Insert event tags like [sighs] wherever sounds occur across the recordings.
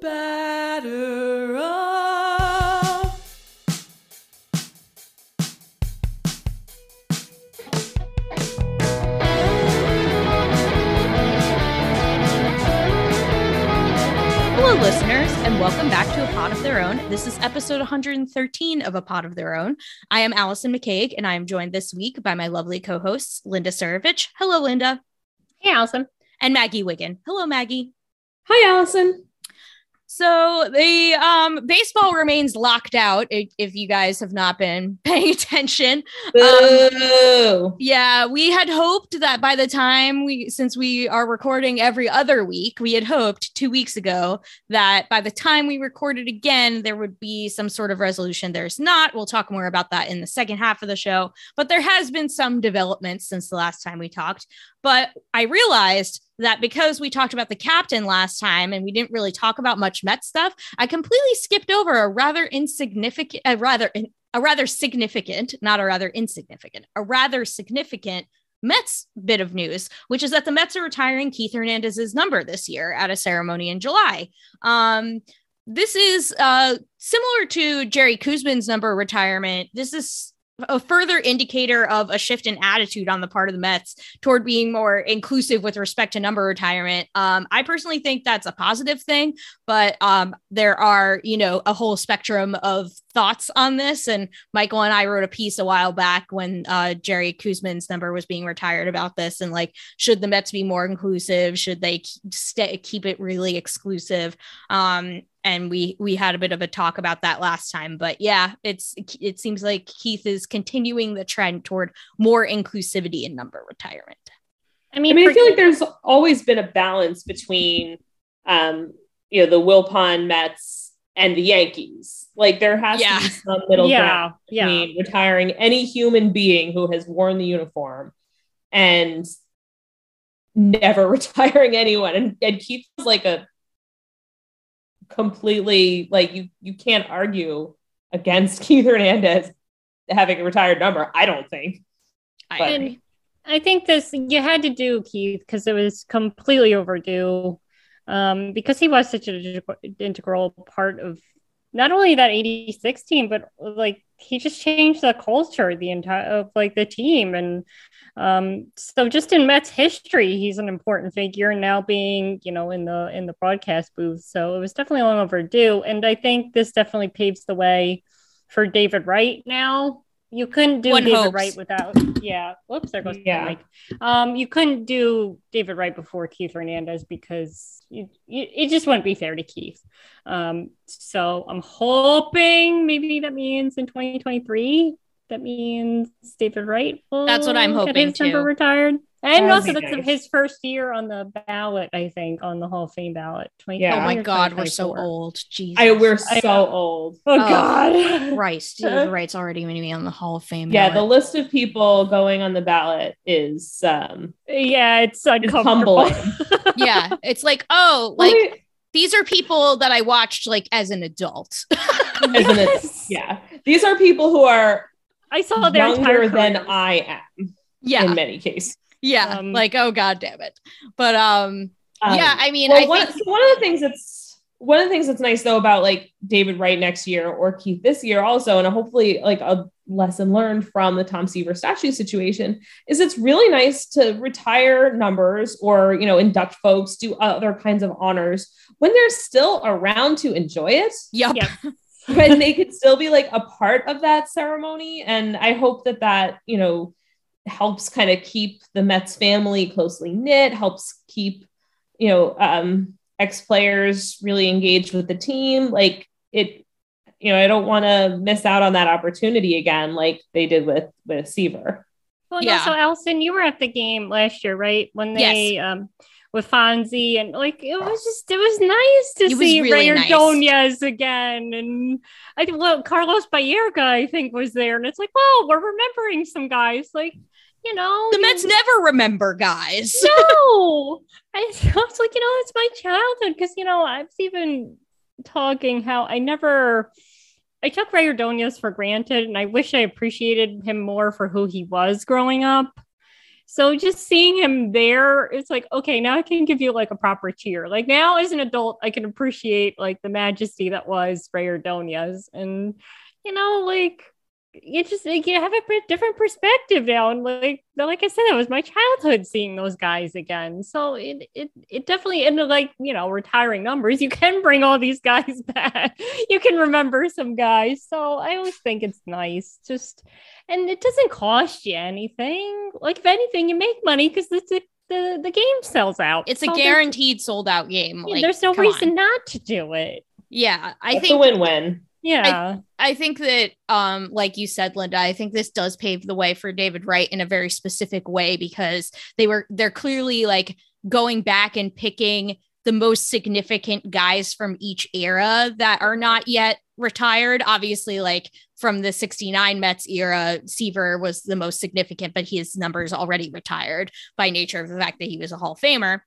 Batter up. Hello, listeners, and welcome back to A Pot of Their Own. This is episode 113 of A Pot of Their Own. I am Allison McCaig, and I am joined this week by my lovely co hosts, Linda Surovich. Hello, Linda. Hey, Allison. And Maggie Wiggin. Hello, Maggie. Hi, Allison. So the um, baseball remains locked out. If, if you guys have not been [laughs] paying attention, um, yeah, we had hoped that by the time we, since we are recording every other week, we had hoped two weeks ago that by the time we recorded again, there would be some sort of resolution. There's not. We'll talk more about that in the second half of the show. But there has been some developments since the last time we talked. But I realized that because we talked about the captain last time and we didn't really talk about much Met stuff, I completely skipped over a rather insignificant, a rather a rather significant, not a rather insignificant, a rather significant Mets bit of news, which is that the Mets are retiring Keith Hernandez's number this year at a ceremony in July. Um, this is uh, similar to Jerry Koosman's number retirement. This is a further indicator of a shift in attitude on the part of the Mets toward being more inclusive with respect to number retirement. Um, I personally think that's a positive thing, but um, there are, you know, a whole spectrum of thoughts on this. And Michael and I wrote a piece a while back when uh, Jerry Koosman's number was being retired about this and like, should the Mets be more inclusive? Should they stay, keep it really exclusive? Um, and we we had a bit of a talk about that last time but yeah it's it seems like keith is continuing the trend toward more inclusivity in number retirement I mean, I mean, I feel like there's always been a balance between, um, you know, the Wilpon Mets and the Yankees. Like there has Yeah. to be some middle yeah, ground yeah. between retiring any human being who has worn the uniform and never [laughs] retiring anyone. And, and Keith is like a completely like you you can't argue against [laughs] Keith Hernandez having a retired number. I don't think. I But- agree. I think this you had to do Keith because it was completely overdue. Um, because he was such an integral part of not only that 86 team, but like he just changed the culture, the entire of like the team. And um, so just in Mets history, he's an important figure now being, you know, in the in the broadcast booth. So it was definitely long overdue. And I think this definitely paves the way for David Wright now. You couldn't do One David hopes. Wright without yeah. Whoops, there goes the Yeah. mic. Um, you couldn't do David Wright before Keith Hernandez because you, you, it just wouldn't be fair to Keith. Um, so I'm hoping maybe that means in 2023 that means David Wright. Will That's what I'm get hoping, his number too. retired. And That'd also, be that's nice. his first year on the ballot, I think, on the Hall of Fame ballot. 20, Yeah. oh my god we're so old jesus I we're so know. old. Oh, Oh, God. christ [laughs] david wright's already going to be on the hall of fame Yeah, the list of people going on the ballot is um yeah, it's is uncomfortable. humbling. [laughs] yeah it's like oh Well, like these are people that i watched like as an adult [laughs] isn't it? Yes. Yeah, these are people who are I saw their entire younger than. I am yeah in many cases. Yeah Um, like oh god damn it but um Um, yeah i mean well, i one, think so one of the things that's one of the things that's nice though about like David Wright next year or Keith this year also, and hopefully like a lesson learned from the Tom Seaver statue situation is it's really nice to retire numbers or you know induct folks, do other kinds of honors when they're still around to enjoy it. yep Yeah. [laughs] when they could still be like a part of that ceremony. And I hope that that, you know, helps kind of keep the Mets family closely knit, helps keep, you know, um, ex players really engaged with the team. Like it, you know, I don't want to miss out on that opportunity again, like they did with with Seaver. Well, Yeah. also, Allison, you were at the game last year, right? When they um with Fonzie and like it was just it was nice to It see really Rey nice. Ordonez again, and I think well Carlos Baerga I think was there, and it's like, well, we're remembering some guys, like you know, the you- mets never remember guys no, [laughs] I [laughs] it's like you know it's my childhood because you know I was even talking how I never. I took Rey Ordonez for granted, and I wish I appreciated him more for who he was growing up. So just seeing him there, it's like, okay, now I can give you like a proper cheer. Like now as an adult, I can appreciate like the majesty that was Rey Ordonez. And, you know, like you just like, you have a different perspective now and like like i said it was my childhood seeing those guys again so it it, it definitely ended like you know retiring numbers you can bring all these [laughs] guys back you can remember some guys so i always think it's nice just and it doesn't cost you anything like if anything you make money because the, the the game sells out It's So a there's- guaranteed sold out game. yeah, Like, there's no reason on. not to do it Yeah, I It's think a win-win. Yeah I think that, um, like you said, Linda, I think this does pave the way for David Wright in a very specific way because they were they're clearly like going back and picking the most significant guys from each era that are not yet retired. Obviously, like from the 69 Mets era, Seaver was the most significant, but his numbers already retired by nature of the fact that he was a Hall of Famer.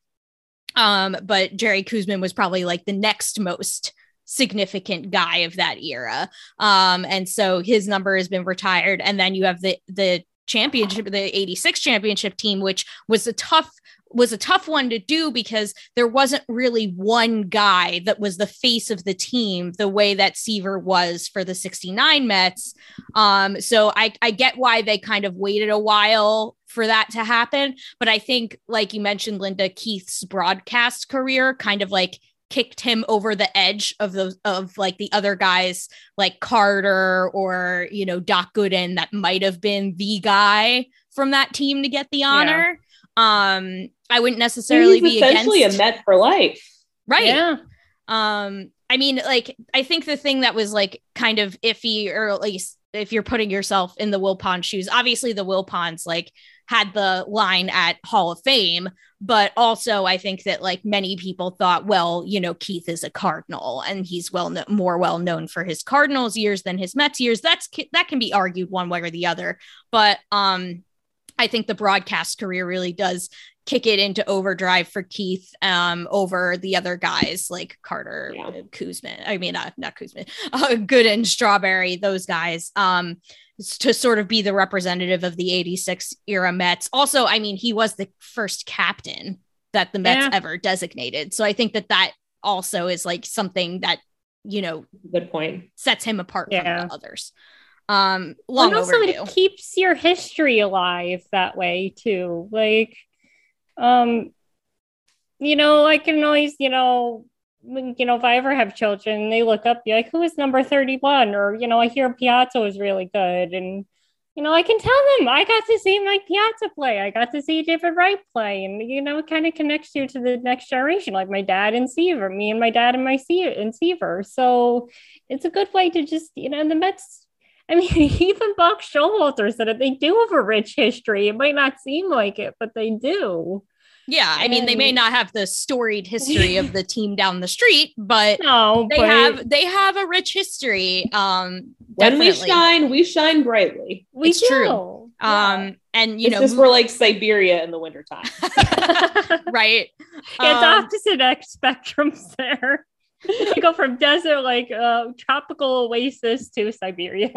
Um, but Jerry Koosman was probably like the next most significant guy of that era. Um, and so his number has been retired. And then you have the the championship, the 86 championship team, which was a tough was a tough one to do because there wasn't really one guy that was the face of the team the way that Seaver was for the 69 Mets. Um, so I, I get why they kind of waited a while for that to happen. But I think, like you mentioned, Linda, Keith's broadcast career kind of like kicked him over the edge of those of like the other guys like Carter or you know Doc Gooden that might have been the guy from that team to get the honor. Um I wouldn't necessarily He's be essentially against a Met for life. right. yeah Um I mean like I think the thing that was like kind of iffy or at least if you're putting yourself in the Wilpon shoes, obviously the Wilpons like had the line at Hall of Fame, but also I think that like many people thought, well, you know, Keith is a Cardinal and he's well kno- more well known for his Cardinals years than his Mets years. That's that can be argued one way or the other, but um, I think the broadcast career really does kick it into overdrive for Keith um, over the other guys like Carter, Yeah. Koosman. I mean, uh, not Koosman, [laughs] uh, Good and Strawberry, those guys. Um, to sort of be the representative of the 86 era Mets. Also, I mean, he was the first captain that the Mets Yeah. ever designated. So I think that that also is like something that, you know, Good point. sets him apart Yeah. from the others. Um, long and also overdue. it keeps your history alive that way too like um you know i can always you know you know if i ever have children they look up be like who is number 31 or you know i hear piazza was really good and you know i can tell them i got to see mike piazza play i got to see david wright play and you know it kind of connects you to the next generation like my dad and seaver me and my dad and my Se- and seaver so it's a good way to just you know and the mets [laughs] I mean, even Buck Showalter said it. They do have a rich history. It might not seem like it, but they do. Yeah, I mean, they may not have the storied history of [laughs] the team down the street, but No, they but have they have a rich history. Um, When we shine, we shine brightly. we it's true. do. Um, and you it's know, just we're like Siberia in the wintertime. Yeah. [laughs] right? Yeah, it's Um, opposite X spectrums there. [laughs] you go from desert like uh tropical oasis to Siberia.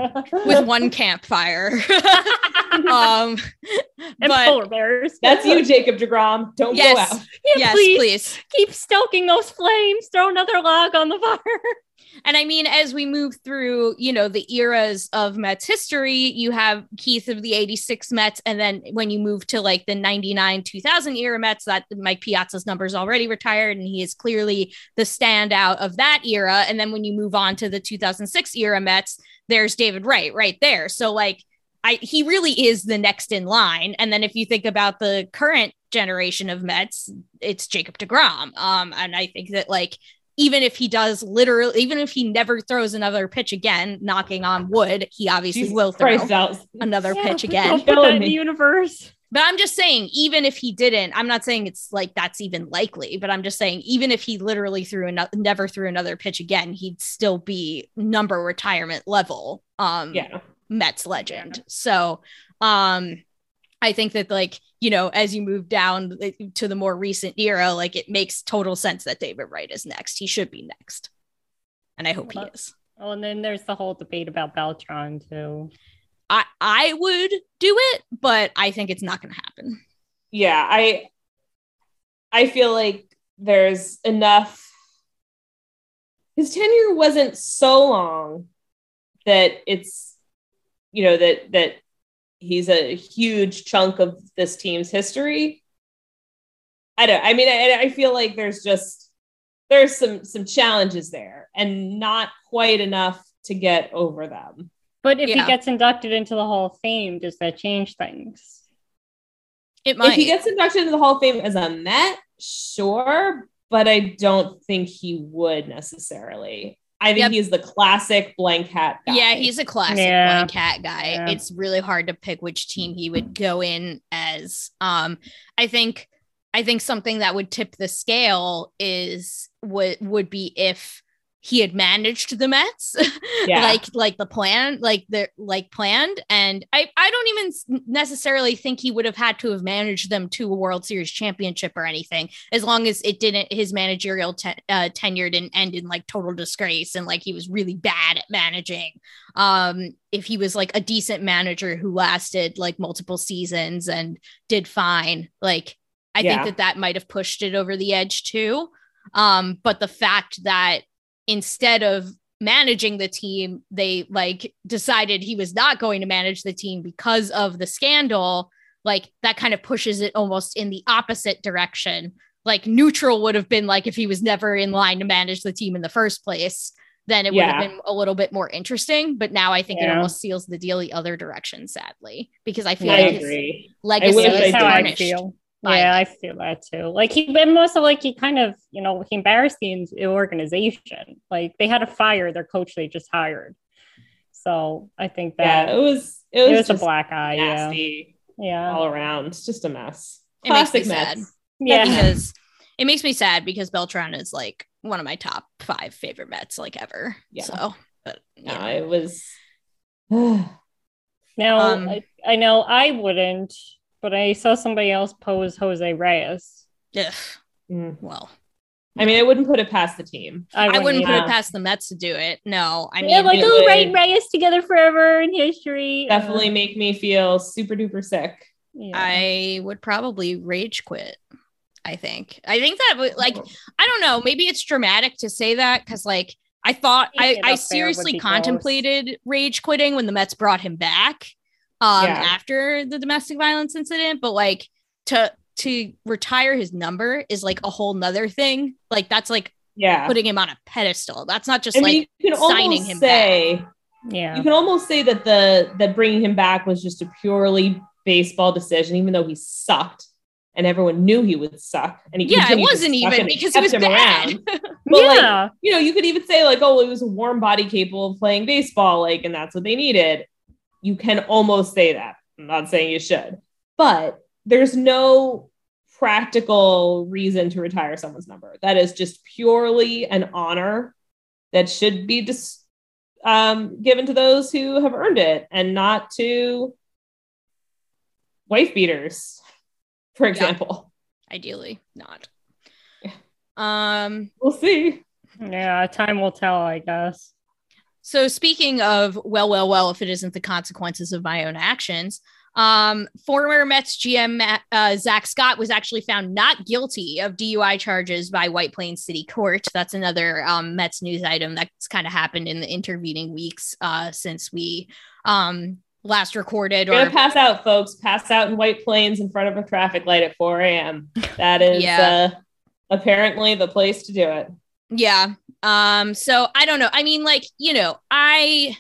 with [laughs] one campfire. [laughs] um, and but polar bears. That's you, Jacob Degrom. Don't Yes. go out. Yeah, yes, please, please. keep stoking those flames. Throw another log on the fire. And I mean, as we move through, you know, the eras of Mets history, you have Keith of the 86 Mets. And then when you move to like the 99 2000 era Mets, that Mike Piazza's number is already retired and he is clearly the standout of that era. And then when you move on to the 2006 era Mets, there's David Wright right there. So, like, I, he really is the next in line. And then if you think about the current generation of Mets, it's Jacob DeGrom. Um, and I think that like even if he does literally, even if he never throws another pitch again, knocking on wood, he obviously Jesus will throw Christ, another Yeah, pitch Don't again. put that Killing in the universe. But I'm just saying, even if he didn't, I'm not saying it's like that's even likely, but I'm just saying, even if he literally threw another, never threw another pitch again, he'd still be number retirement level. Um, Yeah. Mets legend. So um I think that like, you know, as you move down to the more recent era, like it makes total sense that David Wright is next. He should be next. And I hope he is. Oh, and then there's the whole debate about Beltran too. I I would do it, but I think it's not going to happen. yeah, I I feel like there's enough his tenure wasn't so long that it's you know that that he's a huge chunk of this team's history. I don't I mean I, I feel like there's just there's some some challenges there and not quite enough to get over them. But if Yeah. he gets inducted into the Hall of Fame, does that change things? It might. If he gets inducted into the Hall of Fame as a Met, sure, but I don't think he would necessarily. I think Yep. he's the classic blank hat guy. Yeah, he's a classic Yeah. blank hat guy. Yeah. It's really hard to pick which team he would go in as. Um, I think I think something that would tip the scale is would would be if he had managed the Mets, [laughs] Yeah. like like the plan, like the like planned. And I I don't even necessarily think he would have had to have managed them to a World Series championship or anything, as long as it didn't his managerial te- uh, tenure didn't end in like total disgrace and like he was really bad at managing. Um, if he was like a decent manager who lasted like multiple seasons and did fine, like I Yeah. think that that might have pushed it over the edge too. Um, but the fact that instead of managing the team, they like decided he was not going to manage the team because of the scandal. Like that kind of pushes it almost in the opposite direction. Like neutral would have been like if he was never in line to manage the team in the first place, then it would have been a little bit more interesting. But now I think it almost seals the deal the other direction, sadly, because I feel I like his agree. legacy wish is I That's how tarnished. Feel. Yeah. I feel that too. Like he, but most of like he kind of, you know, he embarrassed the organization. Like they had to fire their coach they just hired. So I think that Yeah, that it was it it was, was, a black eye. Yeah, nasty yeah, all around. It's just a mess. It makes me Classic sad. Yeah. because [laughs] it makes me sad because Beltran is like one of my top five favorite Mets like ever. Yeah. So, but No, yeah. it was [sighs] Now Um, I, I know I wouldn't, but I saw somebody else pose Jose Reyes. Ugh, Mm. well, I mean, I wouldn't put it past the team. I wouldn't put it past the Mets to do it. No, I mean, yeah, like it oh, right, Reyes together forever in history. Uh, Definitely make me feel super duper sick. yeah. I would probably rage quit. I think. I think that would like I don't know. Maybe it's dramatic to say that because like I thought I, I up there would seriously be gross. contemplated rage quitting when the Mets brought him back um Yeah. after the domestic violence incident, but like to to retire his number is like a whole nother thing. Like that's like Yeah. putting him on a pedestal. That's not just I mean, like you can signing almost him say yeah. you can almost say that the that bringing him back was just a purely baseball decision, even though he sucked and everyone knew he would suck. And he yeah, it wasn't even because he was him bad. around. [laughs] But like, yeah. you know, you could even say like, oh, it was a warm body capable of playing baseball, like, and that's what they needed. You can almost say that. I'm not saying you should, but there's no practical reason to retire someone's number. That is just purely an honor that should be just um, given to those who have earned it, and not to wife beaters, for example. Ideally, not. Yeah. Um We'll see. yeah, time will tell, I guess. So speaking of well, well, well, if it isn't the consequences of my own actions, um, former Mets GM uh, Zack Scott was actually found not guilty of DUI charges by White Plains City Court. That's another um, Mets news item that's kind of happened in the intervening weeks uh, since we um, last recorded. You're Or gonna pass out, folks. Pass out in White Plains in front of a traffic light at 4 a.m. That [laughs] is Yeah. uh, apparently the place to do it. Yeah. Um, so I don't know. I mean, like, you know, I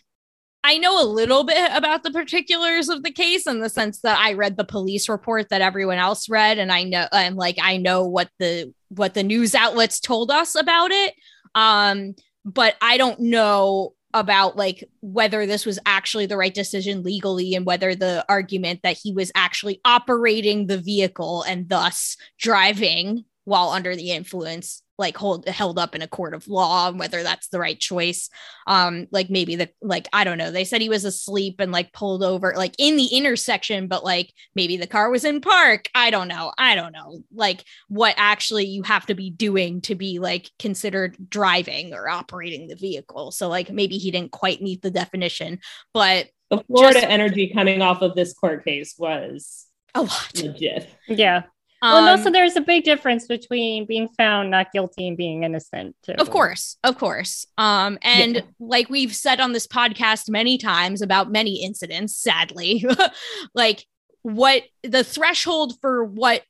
I know a little bit about the particulars of the case in the sense that I read the police report that everyone else read, and I know and like I know what the what the news outlets told us about it. Um, but I don't know about like whether this was actually the right decision legally and whether the argument that he was actually operating the vehicle and thus driving while under the influence like hold held up in a court of law and whether that's the right choice um like maybe the like i don't know they said he was asleep and like pulled over like in the intersection but like maybe the car was in park i don't know i don't know like what actually you have to be doing to be like considered driving or operating the vehicle so like maybe he didn't quite meet the definition but The Florida Just- energy coming off of this court case was A lot. legit. Yeah. Well, Um, also there's a big difference between being found not guilty and being innocent. Too. Of course, of course. Um, and Yeah. like we've said on this podcast many times about many incidents, sadly, [laughs] like what the threshold for what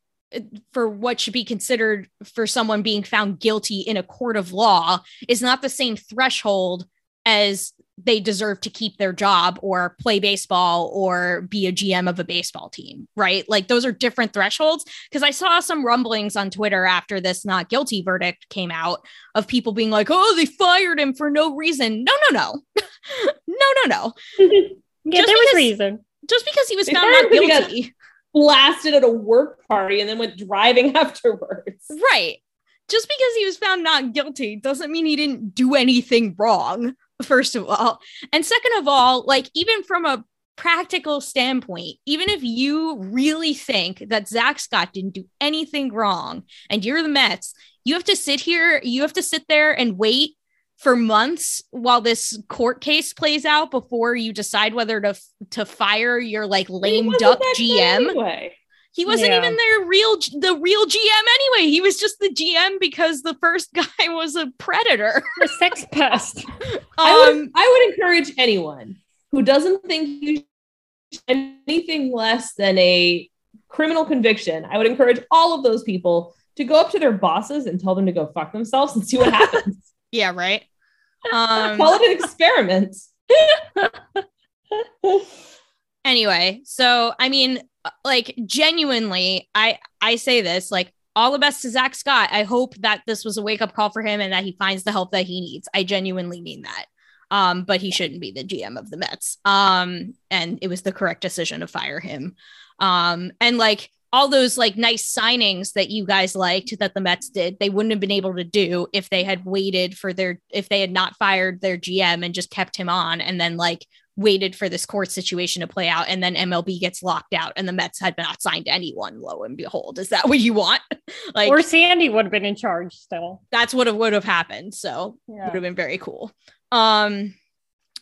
for what should be considered for someone being found guilty in a court of law is not the same threshold as they deserve to keep their job or play baseball or be a GM of a baseball team, right? Like those are different thresholds. Because I saw some rumblings on Twitter after this not guilty verdict came out of people being like, oh, they fired him for no reason. No, no, no. [laughs] no, no, no. [laughs] Yeah, Just there was because- reason. Just because he was found not him because he got- guilty. Blasted at a work party and then went driving [laughs] afterwards. Right. Just because he was found not guilty doesn't mean he didn't do anything wrong, first of all. And second of all, like, even from a practical standpoint, even if you really think that Zack Scott didn't do anything wrong and you're the Mets, you have to sit here, you have to sit there and wait for months while this court case plays out before you decide whether to to fire your like lame duck GM. Anyway. He wasn't Yeah. even their real the real GM anyway. He was just the GM because the first [laughs] guy was a predator. [laughs] A sex pest. [laughs] I would, Um, I would encourage anyone who doesn't think you should anything less than a criminal conviction. I would encourage all of those people to go up to their bosses and tell them to go fuck themselves and see what happens. yeah, right. Um, Call it an experiment. anyway, so I mean, like genuinely, I I say this like all the best to Zack Scott. I hope that this was a wake up call for him and that he finds the help that he needs. I genuinely mean that. Um, but he shouldn't be the GM of the Mets. Um, and it was the correct decision to fire him. Um, and like all those like nice signings that you guys liked that the Mets did, they wouldn't have been able to do if they had waited for their if they had not fired their GM and just kept him on and then like waited for this court situation to play out and then MLB gets locked out and the Mets had not signed anyone, lo and behold. Is that what you want? [laughs] like or Sandy would have been in charge still. that's what would have happened. So Yeah. would have been very cool. Um,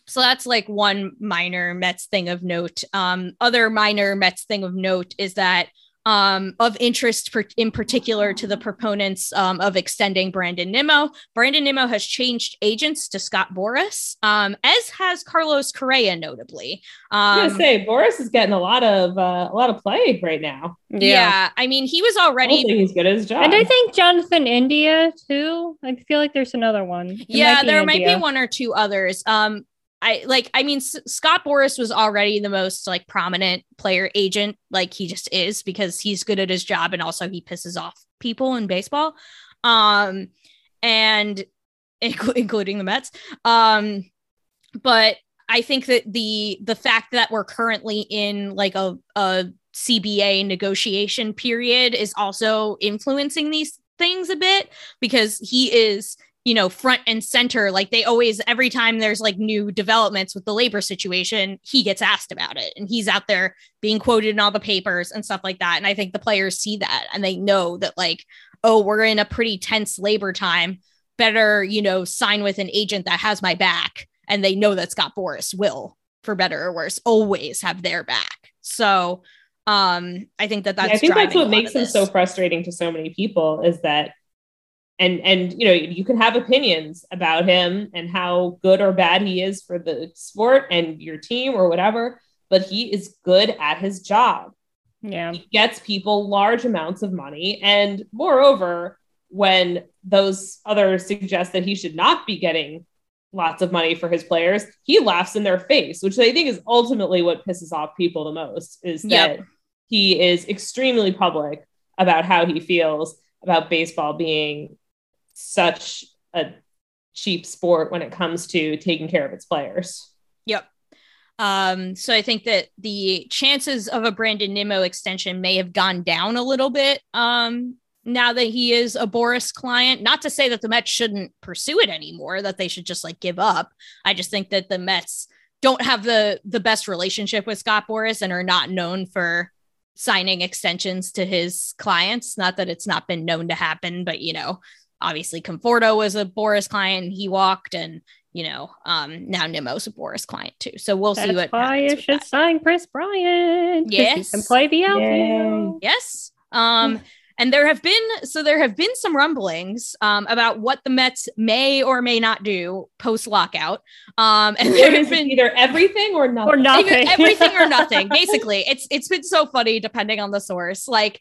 so that's like one minor Mets thing of note. Um, other minor Mets thing of note is that um, of interest per- in particular to the proponents um, of extending Brandon Nimmo. Brandon Nimmo has changed agents to Scott Boras, um, as has Carlos Correa, notably. I'm Um, gonna say Boras is getting a lot of uh, a lot of play right now. yeah. I mean, he was already think he's good at his job. And I think Jonathan India too. I feel like there's another one. It yeah be there might be one or two others um i like i mean S- scott boras was already the most like prominent player agent like he just is because he's good at his job and also he pisses off people in baseball. Um and [laughs] inc- including the mets. Um but i think that the the fact that we're currently in like a, a cba negotiation period is also influencing these things a bit because he is you know front and center like they always every time there's like new developments with the labor situation he gets asked about it and he's out there being quoted in all the papers and stuff like that and i think the players see that and they know that like oh we're in a pretty tense labor time better you know sign with an agent that has my back and they know that scott boras will for better or worse always have their back. So um i think that that's Yeah, I think that's what makes him so frustrating to so many people is that and and you know you can have opinions about him and how good or bad he is for the sport and your team or whatever but he is good at his job Yeah. he gets people large amounts of money and moreover when those others suggest that he should not be getting lots of money for his players he laughs in their face which i think is ultimately what pisses off people the most is that Yep. he is extremely public about how he feels about baseball being such a cheap sport when it comes to taking care of its players Yep. Um, so I think that the chances of a Brandon Nimmo extension may have gone down a little bit um, now that he is a Boras client. Not to say that the Mets shouldn't pursue it anymore, that they should just like give up. I just think that the Mets don't have the the best relationship with Scott Boras and are not known for signing extensions to his clients. Not that it's not been known to happen, but you know, obviously Conforto was a Boras client, he walked, and you know, um, now Nimmo's a Boras client too. So we'll see That's what why you should that. sign Kris Bryant. 'cause Yes. He can play the outfield. Yes. Um, and there have been so there have been some rumblings um, about what the Mets may or may not do post lockout. Um, and It has been either everything or nothing. Or nothing. Everything or nothing. [laughs] Basically, it's it's been so funny depending on the source. Like,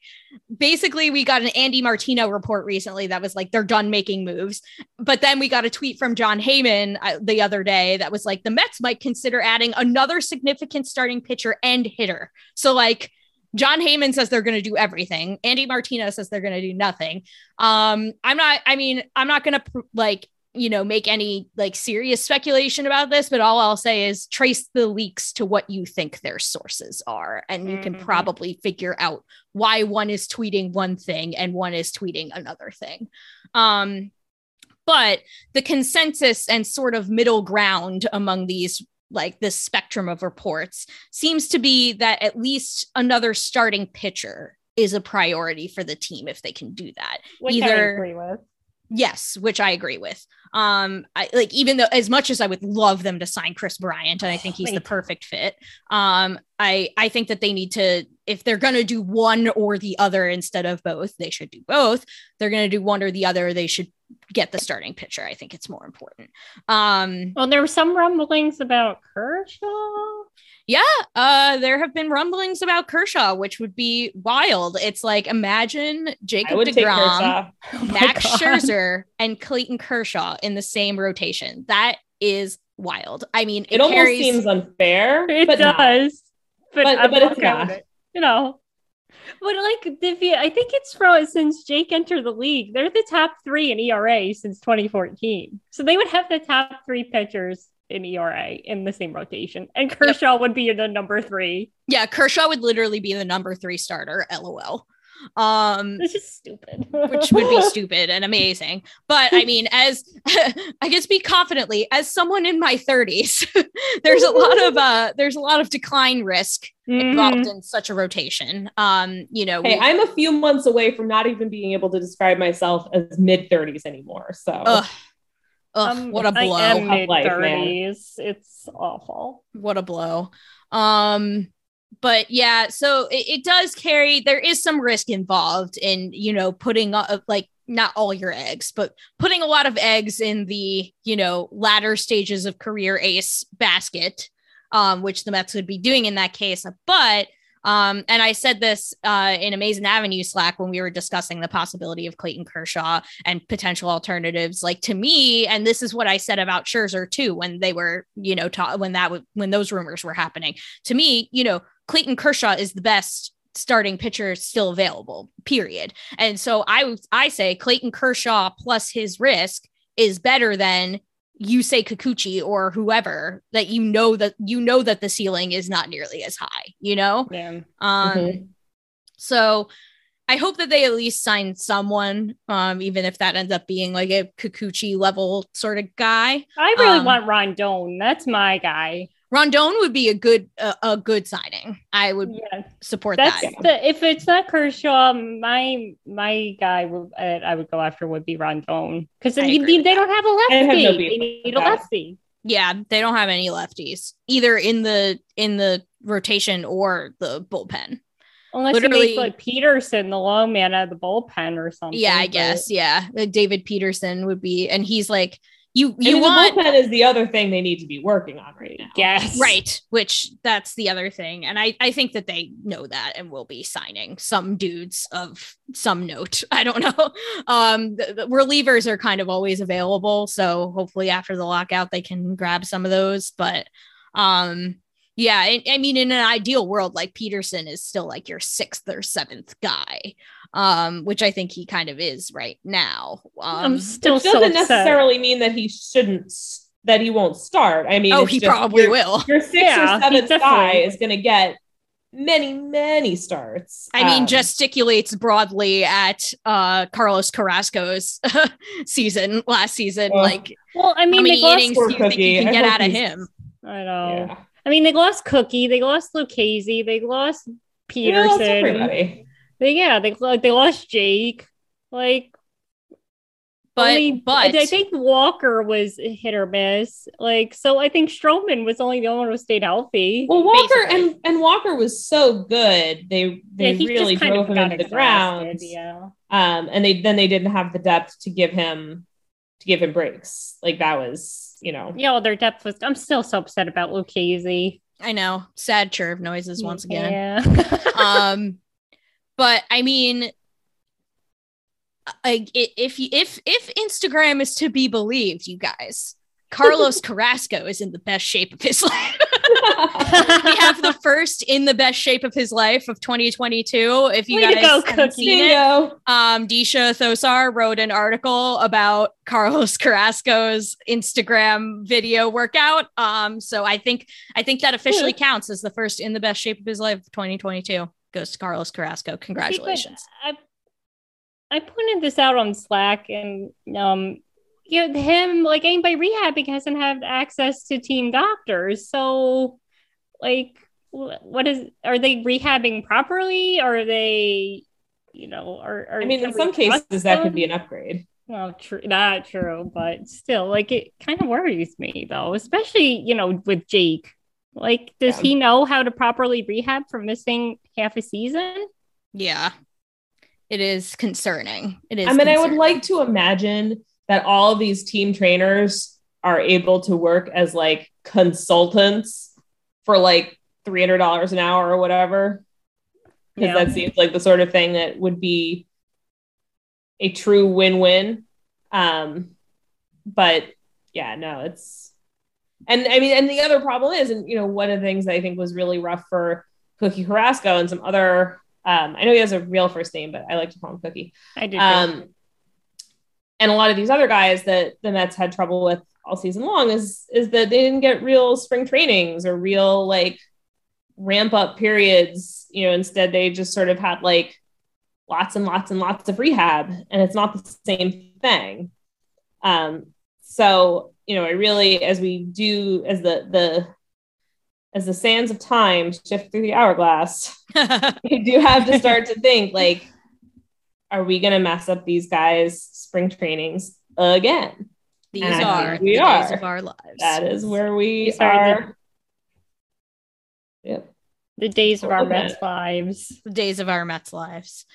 basically, we got an Andy Martino report recently that was like they're done making moves, but then we got a tweet from Jon Heyman uh, the other day that was like the Mets might consider adding another significant starting pitcher and hitter. So like. Jon Heyman says they're going to do everything. Andy Martinez says they're going to do nothing. Um, I'm not. I mean, I'm not going to pr- like you know make any like serious speculation about this but all i'll say is trace the leaks to what you think their sources are and you can Mhm. probably figure out why one is tweeting one thing and one is tweeting another thing um but the consensus and sort of middle ground among these like this spectrum of reports seems to be that at least another starting pitcher is a priority for the team if they can do that Which I agree with. Yes, which I agree with. Um, I like even though as much as I would love them to sign Kris Bryant, and I think he's Me the perfect fit. Um, I I think that they need to if they're gonna do one or the other instead of both, they should do both. They're gonna do one or the other, they should get the starting pitcher. I think it's more important. Um, Well, there were some rumblings about Kershaw. yeah, uh, there have been rumblings about Kershaw, which would be wild. It's like imagine Jacob Degrom. [laughs] Oh Max God. Scherzer and Clayton Kershaw in the same rotation. That is wild. I mean, it, It almost carries, seems unfair, It but not. does, but, But- but it's not. it, You know, but like you, I think it's from since Jake entered the league, they're the top three in ERA since 2014. So they would have the top three pitchers in ERA in the same rotation, and Kershaw would be the number three. yeah, Kershaw would literally be the number three starter. LOL. Um, It's just stupid. which would be [laughs] stupid and amazing. But I mean, as [laughs] I can speak confidently, as someone in my 30s, [laughs] there's a lot of uh there's a lot of decline risk involved Mhm. in such a rotation. Um, you know, Hey, we- I'm a few months away from not even being able to describe myself as mid 30s anymore. So ugh, ugh, Um, what a blow. I am Tough mid life, man. thirties. It's awful. what a blow um but yeah so it, it does carry there is some risk involved in you know putting uh, like not all your eggs but putting a lot of eggs in the you know latter stages of career ace basket um which the mets would be doing in that case but um, and I said this uh, in Amazing Avenue Slack when we were discussing the possibility of Clayton Kershaw and potential alternatives. Like to me, and this is what I said about Scherzer too when they were, you know, ta- when that w- when those rumors were happening. To me, you know, Clayton Kershaw is the best starting pitcher still available. Period. And so I I say Clayton Kershaw plus his risk is better than you say Kikuchi or whoever that you know that you know that the ceiling is not nearly as high, you know? Yeah. Um Mhm. so I hope that they at least sign someone, um, even if that ends up being like a Kikuchi level sort of guy. I really Um, want Rodón. That's my guy. Rodón would be a good a, a good signing. I would Yeah, support that's that. the if it's not Kershaw, my my guy would uh, I would go after would be Rodón because I they, they don't have a I have lefty. no they need a lefty. Yeah, they don't have any lefties either in the in the rotation or the bullpen. Unless Literally- you make like Peterson the long man out of the bullpen or something. Yeah, I but- guess. Yeah, Uh, David Peterson would be, and he's like you. You mean, want the bullpen is the other thing they need to be working on right now. Yes. right which that's the other thing and i i think that they know that and will be signing some dudes of some note [laughs] i don't know um the, the relievers are kind of always available so hopefully after the lockout they can grab some of those but um yeah I, I mean in an ideal world like peterson is still like your sixth or seventh guy um which i think he kind of is right now um I'm still Which doesn't upset. necessarily mean that he shouldn't that he won't start. I mean, oh it's he just probably your, will Your sixth Yeah, or he seventh guy is going to get many, many starts. I mean, Um, gesticulates broadly at uh Carlos Carrasco's [laughs] season last season. Ugh. like, Well, I mean, how many they lost. innings do you think you can I get out of him? I know. yeah. I mean, they lost Cookie. They lost Lucchesi. They lost Yeah, that's Peterson. everybody. They yeah, they like they lost Jake. Like but only, but I think Walker was hit or miss. Like, so I think Stroman was only the only one who stayed healthy. Well, Walker Basically. and and Walker was so good. They they Yeah, really just kind drove of him got into the ground. Yeah. Um, and they then they didn't have the depth to give him to give him breaks. Like that was, you know, Yeah, well, their depth was. I'm still so upset about Lucchesi. I know sad chirp noises once again. Yeah. um [laughs] but i mean like if if if instagram is to be believed you guys [laughs] carlos carrasco is in the best shape of his [laughs] life. We have the first in the best shape of his life of 2022 if you Way guys go, haven't seen it. Um deesha thosar wrote an article about [laughs] carlos carrasco's instagram video workout. Um so i think i think that officially counts as the first in the best shape of his life of 2022 goes to carlos carrasco congratulations I, I pointed this out on Slack, and um, you know, him like anybody rehabbing hasn't had access to team doctors. So, like, what is? Are they rehabbing properly? Or are they, you know, are? are I mean, in some trust cases that could be an upgrade. Well, true, not true, but still, like, it kind of worries me though, especially you know with Jake. Like, does Yeah. he know how to properly rehab from missing half a season? yeah it is concerning it is I mean, I would like to imagine that all of these team trainers are able to work as like consultants for like three hundred dollars an hour or whatever, because Yeah. that seems like the sort of thing that would be a true win-win. Um, but yeah, no, it's and I mean, and the other problem is, and you know, one of the things that I think was really rough for Cookie Carrasco and some other. Um, I know he has a real first name, but I like to call him Cookie. I do. Um, and a lot of these other guys that the Mets had trouble with all season long is is that they didn't get real spring trainings or real like ramp up periods. You know, instead they just sort of had like lots and lots and lots of rehab, and it's not the same thing. Um, so you know, I really, as we do, as the the as the sands of time shift through the hourglass, [laughs] you do have to start to think like are we going to mess up these guys spring trainings again these And are we the days of our lives that is where we These are are yep the days of our Okay. Mets lives. the days of our Mets lives.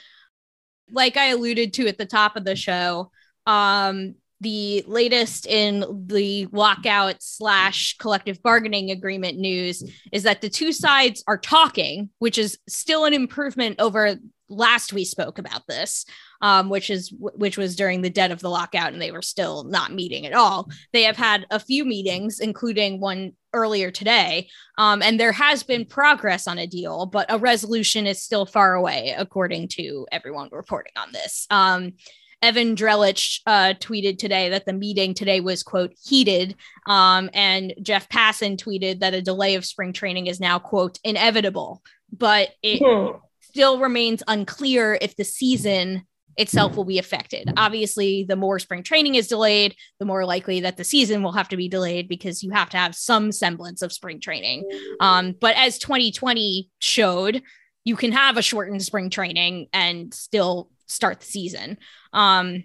Like I alluded to at the top of the show, um, the latest in the lockout slash collective bargaining agreement news is that the two sides are talking, which is still an improvement over last we spoke about this, um, which is which was during the dead of the lockout, and they were still not meeting at all. They have had a few meetings, including one earlier today, um, and there has been progress on a deal, but a resolution is still far away, according to everyone reporting on this. Um, Evan Drellich uh, tweeted today that the meeting today was, quote, heated. Um, and Jeff Passan tweeted that a delay of spring training is now, quote, inevitable. But it Hmm. still remains unclear if the season itself will be affected. Obviously, the more spring training is delayed, the more likely that the season will have to be delayed because you have to have some semblance of spring training. Um, but as 2020 showed, you can have a shortened spring training and still start the season. Um,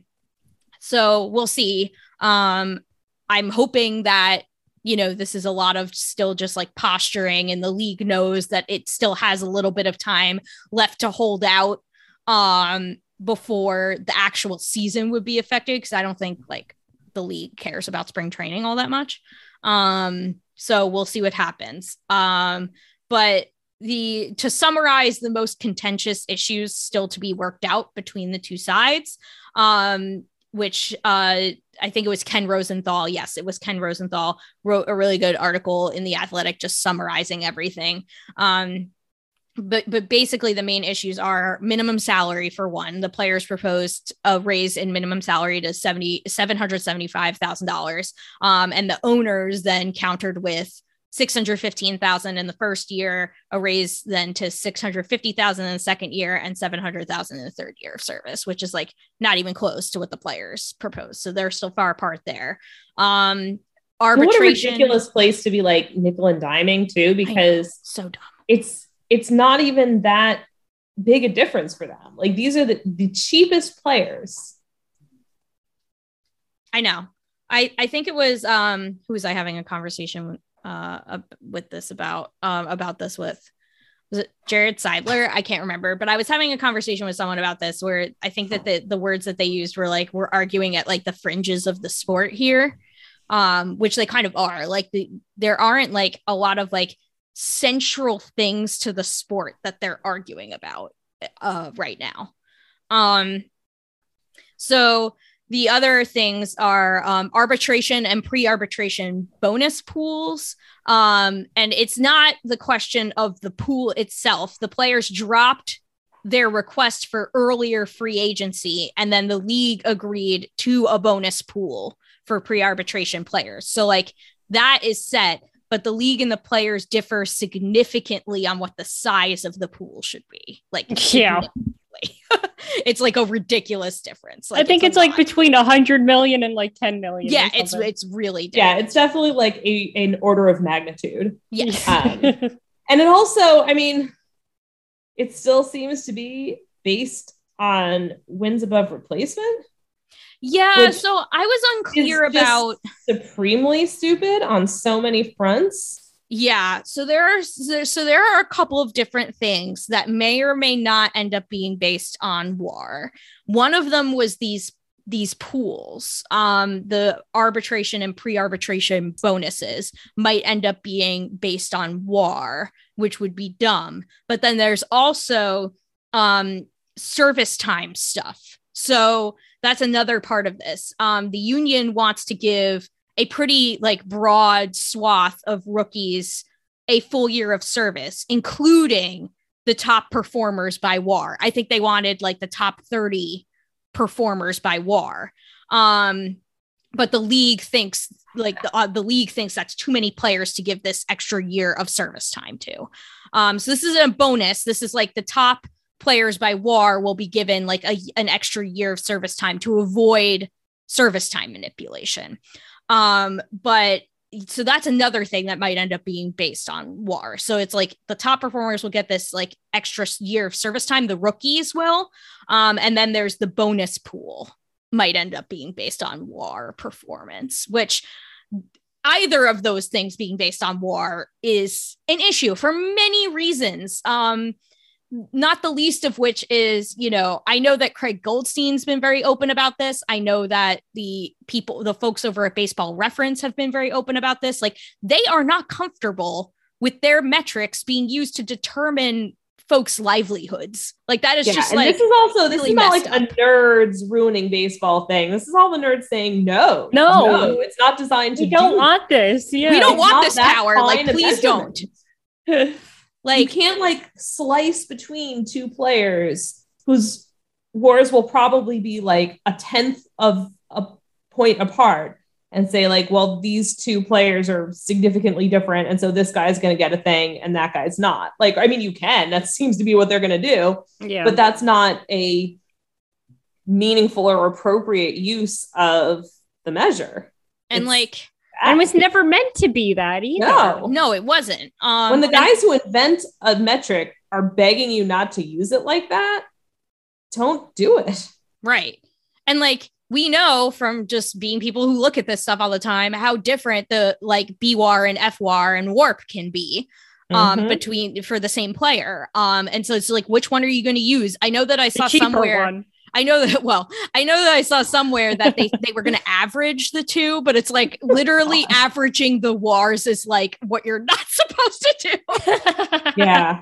so we'll see. Um, I'm hoping that you know this is a lot of still just like posturing, and the league knows that it still has a little bit of time left to hold out um, before the actual season would be affected. Because I don't think like the league cares about spring training all that much. Um, so we'll see what happens. Um, but the to summarize the most contentious issues still to be worked out between the two sides um which uh i think it was ken rosenthal yes it was ken rosenthal wrote a really good article in the athletic just summarizing everything. Um but but basically the main issues are minimum salary for one. The players proposed a raise in minimum salary to 70 $775,000 um and the owners then countered with 615,000 in the first year, a raise then to 650,000 in the second year and 700,000 in the third year of service, which is like not even close to what the players proposed. So they're still far apart there. Um what a ridiculous place to be like nickel and diming too because so dumb. it's it's not even that big a difference for them like these are the, the cheapest players I know. I I think it was um who was I having a conversation uh with this about um about this with was it Jared Seidler? I can't remember, but I was having a conversation with someone about this where I think that the the words that they used were like we're arguing at like the fringes of the sport here. Um, which they kind of are. Like the, there aren't like a lot of like central things to the sport that they're arguing about uh right now. Um so the other things are um, arbitration and pre-arbitration bonus pools. Um, and it's not the question of the pool itself. The players dropped their request for earlier free agency and then the league agreed to a bonus pool for pre-arbitration players. So like that is set but the league and the players differ significantly on what the size of the pool should be. Like Yeah. [laughs] it's like a ridiculous difference. I think a it's like between a hundred million and like ten million. yeah, it's it's really Yeah, it's definitely like a an order of magnitude. yes. Um, [laughs] And it also, I mean, it still seems to be based on wins above replacement. yeah. So I was unclear about Supremely stupid on so many fronts. Yeah. So there are so there are a couple of different things that may or may not end up being based on war. One of them was these these pools um the arbitration and pre-arbitration bonuses might end up being based on war which would be dumb but then there's also um service time stuff so that's another part of this um the union wants to give a pretty like broad swath of rookies a full year of service including the top performers by war i think they wanted like the top 30 performers by war um but the league thinks like the, uh, the league thinks that's too many players to give this extra year of service time to. Um so this is a bonus. This is like the top players by war will be given like a, an extra year of service time to avoid service time manipulation um but so that's another thing that might end up being based on war so it's like the top performers will get this like extra year of service time the rookies will um, and then there's the bonus pool might end up being based on war performance, which either of those things being based on war is an issue for many reasons. Um, not the least of which is, you know, I know that Craig Goldstein's been very open about this. I know that the people, the folks over at Baseball Reference have been very open about this. Like they are not comfortable with their metrics being used to determine folks' livelihoods. Like that is yeah, just and like this is also this really is not like messed a nerds ruining baseball thing. This is all the nerds saying no, No. it's not designed to we don't do want this. Yeah. we don't It's want this power. Like, fine a please don't. [laughs] measurement. you can't like slice between two players whose wars will probably be like a tenth of a point apart and say like well these two players are significantly different and so this guy's going to get a thing and that guy's not like i mean you can that seems to be what they're going to do Yeah. but that's not a meaningful or appropriate use of the measure and It's like, and it was never meant to be that either. no no, it wasn't. Um, when the and- guys who invent a metric are begging you not to use it like that, don't do it. Right. And like we know from just being people who look at this stuff all the time how different the like BWAR and FWAR and warp can be um Mhm. between for the same player. Um and so it's like which one are you going to use? I know that I saw somewhere one. I know that [laughs] well, I know that I saw somewhere that they they were going to average the two, but it's like [laughs] oh literally averaging the wars is like what you're [laughs] not supposed to do. yeah.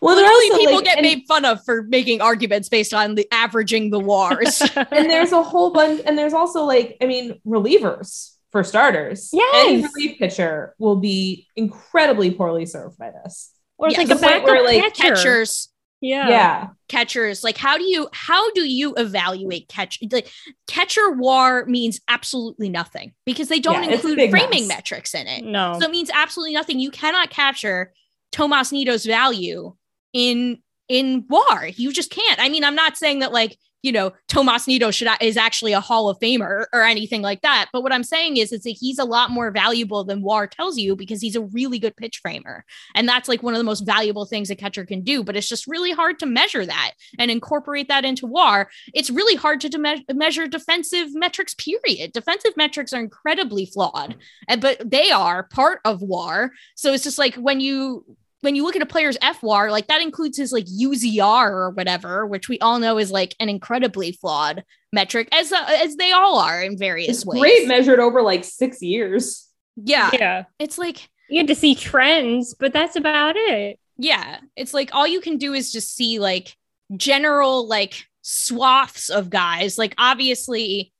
Well, they're Literally, also people like- get and- made fun of for making arguments based on the averaging the wars. and there's a whole bunch, and there's also like, I mean, relievers for starters. Any Yes. relief pitcher will be incredibly poorly served by this. or it's Yeah, like a the point backup where, like, catcher. Catchers, Yeah. Yeah. catchers, like how do you how do you evaluate catch? Like catcher war means absolutely nothing because they don't Yeah, include framing mess. metrics in it. No. So it means absolutely nothing. You cannot capture Tomas Nido's value in in WAR. You just can't. I mean, I'm not saying that like you know, Tomas Nido should is actually a Hall of Famer or anything like that. But what I'm saying is, is that he's a lot more valuable than WAR tells you because he's a really good pitch framer, and that's like one of the most valuable things a catcher can do. But it's just really hard to measure that and incorporate that into WAR. It's really hard to me- measure defensive metrics. Period. Defensive metrics are incredibly flawed, but they are part of WAR. So it's just like when you when you look at a player's FWAR, like that includes his like UZR or whatever, which we all know is like an incredibly flawed metric, as uh, as they all are in various It's ways. great measured over like six years. yeah, Yeah. it's like You had to see trends, but that's about it. yeah, it's like all you can do is just see like general like swaths of guys. Like obviously,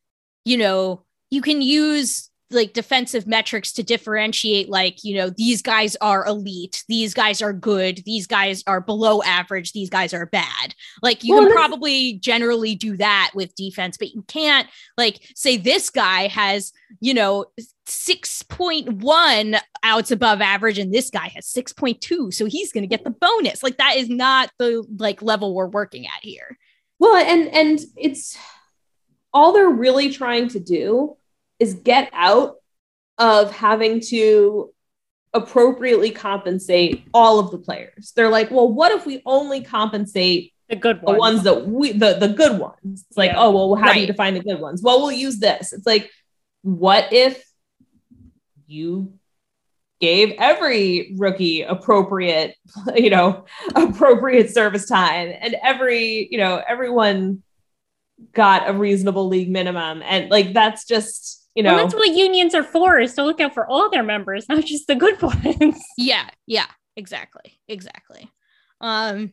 you know, you can use like defensive metrics to differentiate like you know these guys are elite these guys are good these guys are below average these guys are bad. Like you Well, can probably generally do that with defense but you can't like say this guy has you know 6.1 outs above average and this guy has 6.2 so he's going to get the bonus. Like that is not the like level we're working at here. Well, and and it's all they're really trying to do is get out of having to appropriately compensate all of the players. They're like, well, what if we only compensate The good the ones. ones that we the the good ones? It's like, Yeah. oh well, how do you define the good ones? Well, we'll use this. It's like, what if you gave every rookie appropriate, [laughs] you know, appropriate service time and every, you know, everyone got a reasonable league minimum. And like that's just, you know, Well, that's what unions are for, is to look out for all their members, not just the good [laughs] ones. yeah yeah exactly exactly um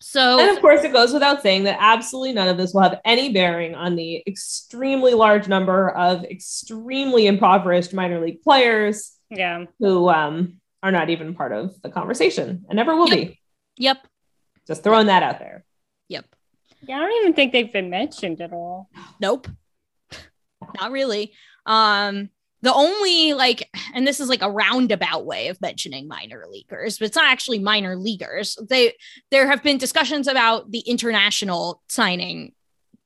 so and of course it goes without saying that absolutely none of this will have any bearing on the extremely large number of extremely impoverished minor league players Yeah. who um, are not even part of the conversation and never will Yep. be. yep Just throwing that out there. yep Yeah, I don't even think they've been mentioned at all. Nope. Not really. Um the only like and this is like a roundabout way of mentioning minor leaguers, but it's not actually minor leaguers. They there have been discussions about the international signing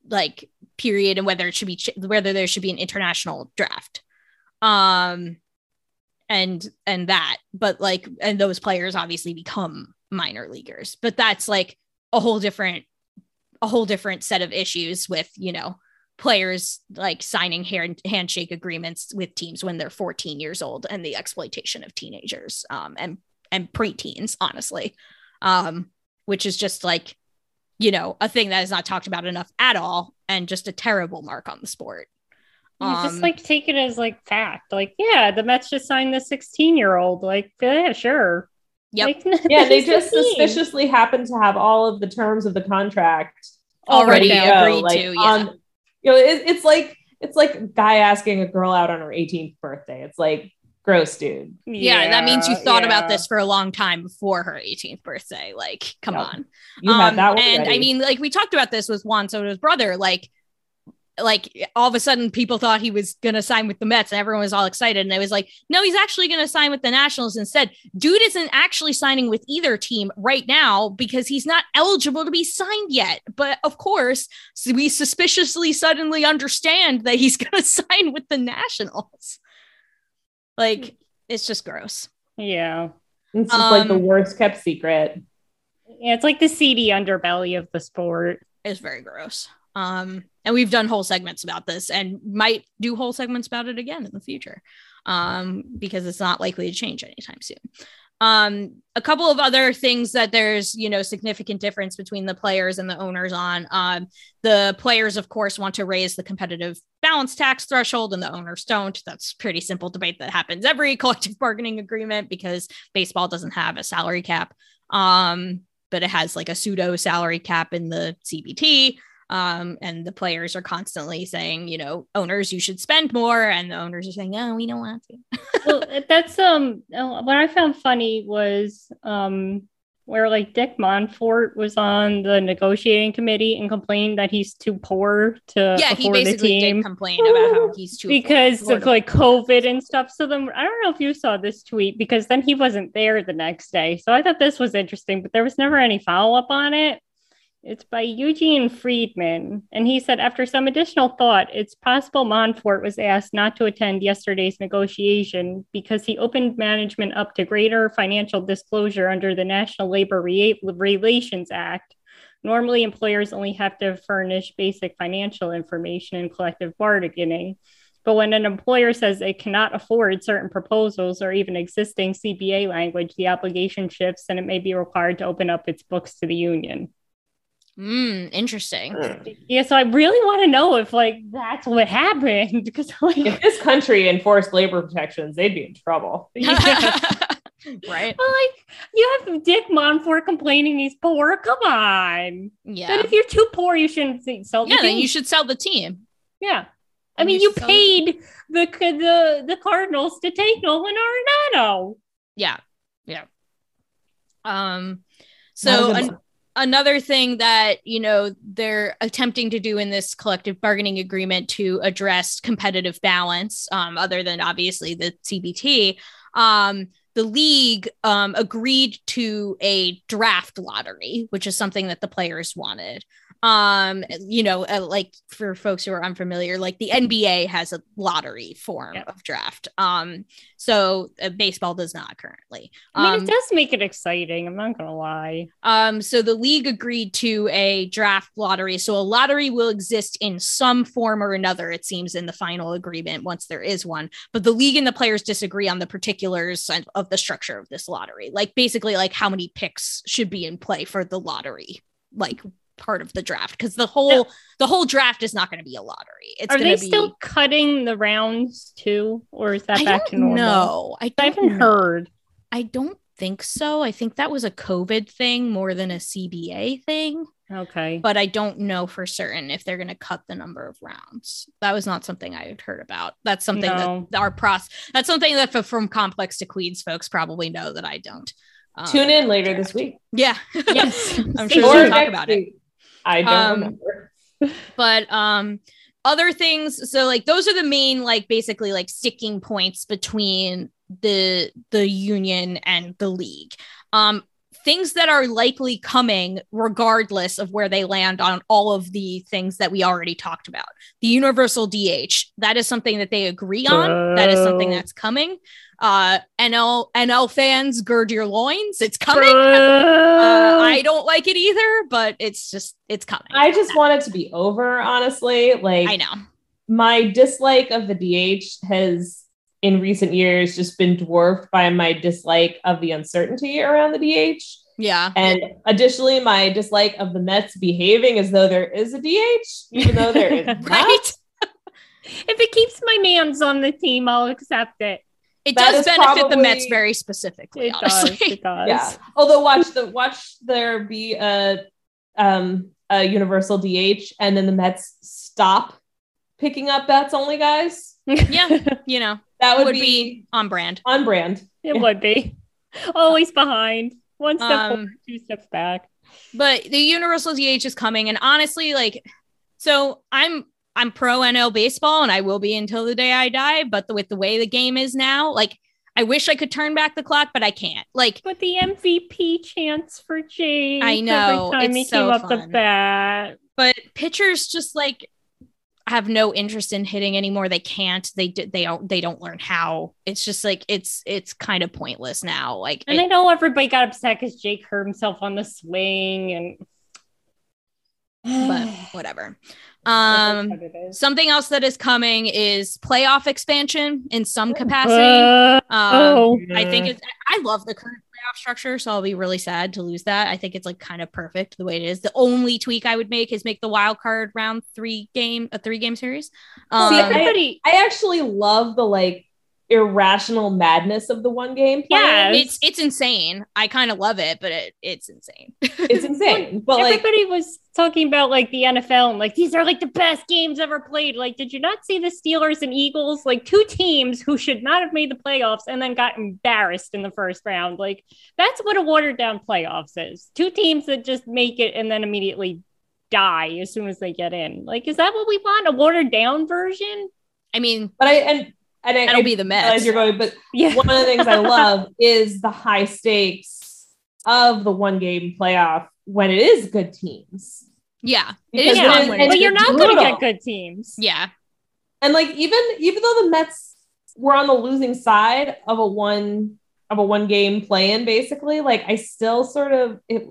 like period and whether it should be whether there should be an international draft. Um and and that, but like and those players obviously become minor leaguers. But that's like a whole different a whole different set of issues with, you know, players like signing hand, handshake agreements with teams when they're 14 years old and the exploitation of teenagers um, and and preteens, honestly, um, which is just like you know a thing that is not talked about enough at all, and just a terrible mark on the sport. You Um, just like take it as like fact. Like, yeah, the Mets just signed the 16 year old. Like, yeah, sure. Yep. Like, [laughs] Yeah, they just 15. suspiciously happen to have all of the terms of the contract Already ready to agreed go, like, to, yeah. on- you know, it, it's like it's like a guy asking a girl out on her 18th birthday. It's like gross, dude. yeah, that means you thought about this for a long time before her 18th birthday. Like, come Yep. on. You had Um, that one and I mean, like we talked about this with Juan Soto's brother, like like all of a sudden people thought he was gonna sign with the Mets and everyone was all excited. And it was like, no, he's actually gonna sign with the Nationals instead. Dude isn't actually signing with either team right now because he's not eligible to be signed yet. But of course, we suspiciously suddenly understand that he's [laughs] gonna sign with the Nationals. Like, it's just gross. Yeah. it's just like the um, worst kept secret. Yeah, it's like the seedy underbelly of the sport. It's very gross. Um, and we've done whole segments about this and might do whole segments about it again in the future. Um, because it's not likely to change anytime soon. Um, a couple of other things that there's, you know, significant difference between the players and the owners on. Um, the players, of course, want to raise the competitive balance tax threshold and the owners don't. That's pretty simple debate that happens every [laughs] collective bargaining agreement because baseball doesn't have a salary cap. Um, but it has like a pseudo salary cap in the CBT. Um, and the players are constantly saying, you know, owners, you should spend more. And the owners are saying, oh, we don't want to. [laughs] well, that's um what I found funny was um where like Dick Monfort was on the negotiating committee and complained that he's too poor to yeah, he basically did complain about how [laughs] he's too because of like COVID and stuff. So then I don't know if you saw this tweet because then he wasn't there the next day. So I thought this was interesting, but there was never any follow up on it. It's by Eugene Freedman. And he said, after some additional thought, it's possible Monfort was asked not to attend yesterday's negotiation because he opened management up to greater financial disclosure under the National Labor Re- Relations Act. Normally, employers only have to furnish basic financial information in collective bargaining. But when an employer says it cannot afford certain proposals or even existing CBA language, the obligation shifts and it may be required to open up its books to the union. Mm, interesting. Yeah, so I really want to know if like that's what happened because [laughs] like If this country enforced labor protections, they'd be in trouble. [laughs] [laughs] right. Well, like you have Dick Monfort complaining he's poor. Come on. Yeah. But if you're too poor, you shouldn't sell. The Yeah, then team. you should sell the team. Yeah. I And mean, you you sell- paid the the the Cardinals to take Nolan Arenado. Yeah. Yeah. Um so an- another thing that, you know, they're attempting to do in this collective bargaining agreement to address competitive balance um other than obviously the CBT um the league um, agreed to a draft lottery, which is something that the players wanted. Um, you know, uh, like for folks who are unfamiliar, like the NBA has a lottery form Yeah. of draft. Um, so uh, baseball does not currently. I mean, Um, it does make it exciting. I'm not gonna lie. um, so the league agreed to a draft lottery. So a lottery will exist in some form or another, it seems, in the final agreement once there is one. But the league and the players disagree on the particulars and- of the structure of this lottery. Like basically, like how many picks should be in play for the lottery, like part of the draft. Because the whole the whole draft is not going to be a lottery. It's Are they be. still cutting the rounds too, or is that I back to normal? know. I I haven't know. heard. I don't think so. I think that was a COVID thing more than a CBA thing. Okay. but I don't know for certain if they're going to cut the number of rounds. That was not something I had heard about. That's something No. that our pros. That's something that from complex to Queens folks probably know that I don't. Um, Tune in later this week. Yeah, [laughs] Yes. I'm sure we'll talk next about it. I don't Um, remember. but um other things so like those are the main like basically like sticking points between the the union and the league um things that are likely coming regardless of where they land on all of the things that we already talked about. The universal dh that is something that they agree on. That is something that's coming. Uh nl nl fans gird your loins. It's coming. Uh, Uh, i don't like it either but it's just it's coming. I just want it to be over, honestly. Like i know. my dislike of the DH has in recent years just been dwarfed by my dislike of the uncertainty around the DH. yeah And additionally, my dislike of the Mets behaving as though there is a DH, even though there is [laughs] not. right [laughs] if it keeps my man's on the team, I'll accept it. It That does is benefit the Mets very specifically, It honestly. does. It does. Yeah. Although watch the watch there be a um a universal DH and then the Mets stop picking up bats only guys. Yeah. [laughs] you know, That would, would be, be on brand. on brand. It would be. Always behind. One step Um, forward, two steps back. But the Universal DH is coming, and honestly, like, so I'm I'm pro NL baseball, and I will be until the day I die. But the, with the way the game is now, like, I wish I could turn back the clock, but I can't. Like, But the MVP chance for Jake I know, every time it's he so came up the fun. bat. but pitchers just like have no interest in hitting anymore. They can't. They d- they don't they don't learn how. It's just like it's it's kind of pointless now. Like And it- I know everybody got upset because Jake hurt himself on the swing and but [sighs] whatever. Um something else that is coming is playoff expansion in some capacity. Uh, um oh. i think it's i love the current playoff structure so i'll be really sad to lose that. I think it's like kind of perfect the way it is. The only tweak i would make is make the wild card round three game a three game series. Um, See, I- I actually love the like irrational madness of the one game Yeah, it's it's insane. I kind of love it, but it it's insane. it's [laughs] insane. But like everybody was talking about like the NFL and like these are like the best games ever played. Like, did you not see the Steelers and Eagles? Like two teams who should not have made the playoffs and then got embarrassed in the first round. Like, that's what a watered down playoffs is. Two teams that just make it and then immediately die as soon as they get in. Like, is that what we want? A watered down version? I mean, but I and and I, that'll I be the realize Mets. you're going, but Yeah. one of the things I [laughs] love is the high stakes of the one game playoff when it is good teams. Yeah, it Because is Yeah, fun when when it- but you're not going to get good teams. Yeah, And like even even though the Mets were on the losing side of a one of a one game play in basically, like I still sort of it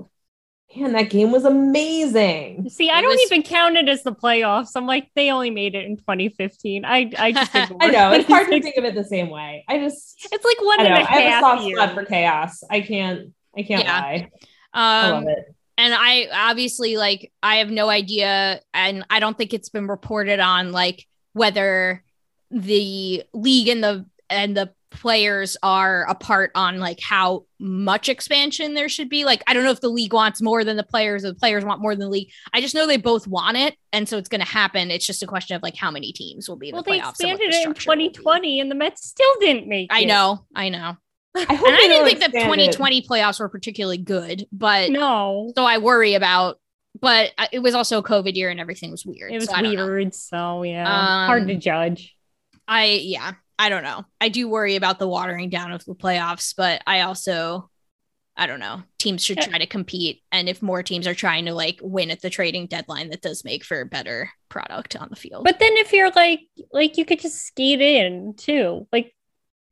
man, that game was amazing. See, I don't was- even count it as the playoffs. I'm like, they only made it in 2015. I, I just [laughs] ignore I know it's hard to think of it the same way. I just It's like one I and know a I have a soft years. spot for chaos. I can't I can't Yeah. lie. I love um, it. and I obviously like I have no idea, and I don't think it's been reported on like whether the league and the and the players are apart on like how much expansion there should be. Like I don't know if the league wants more than the players or the players want more than the league. I just know they both want it, and so it's going to happen. It's just a question of like how many teams will be in Well, the playoffs. and what expanded the it in structure will be. 2020, and the Mets still didn't make it. I know, I know. [laughs] I hope And I didn't think the expand it. 2020 playoffs were particularly good, but No, so I worry about. But it was also a COVID year and everything was weird. it was so I weird. So yeah, hard to Um, judge. I yeah, I don't know. I do worry about the watering down of the playoffs, but I also I don't know. Teams should try to compete and if more teams are trying to like win at the trading deadline that does make for a better product on the field. But then if you're like, like you could just skate in too, like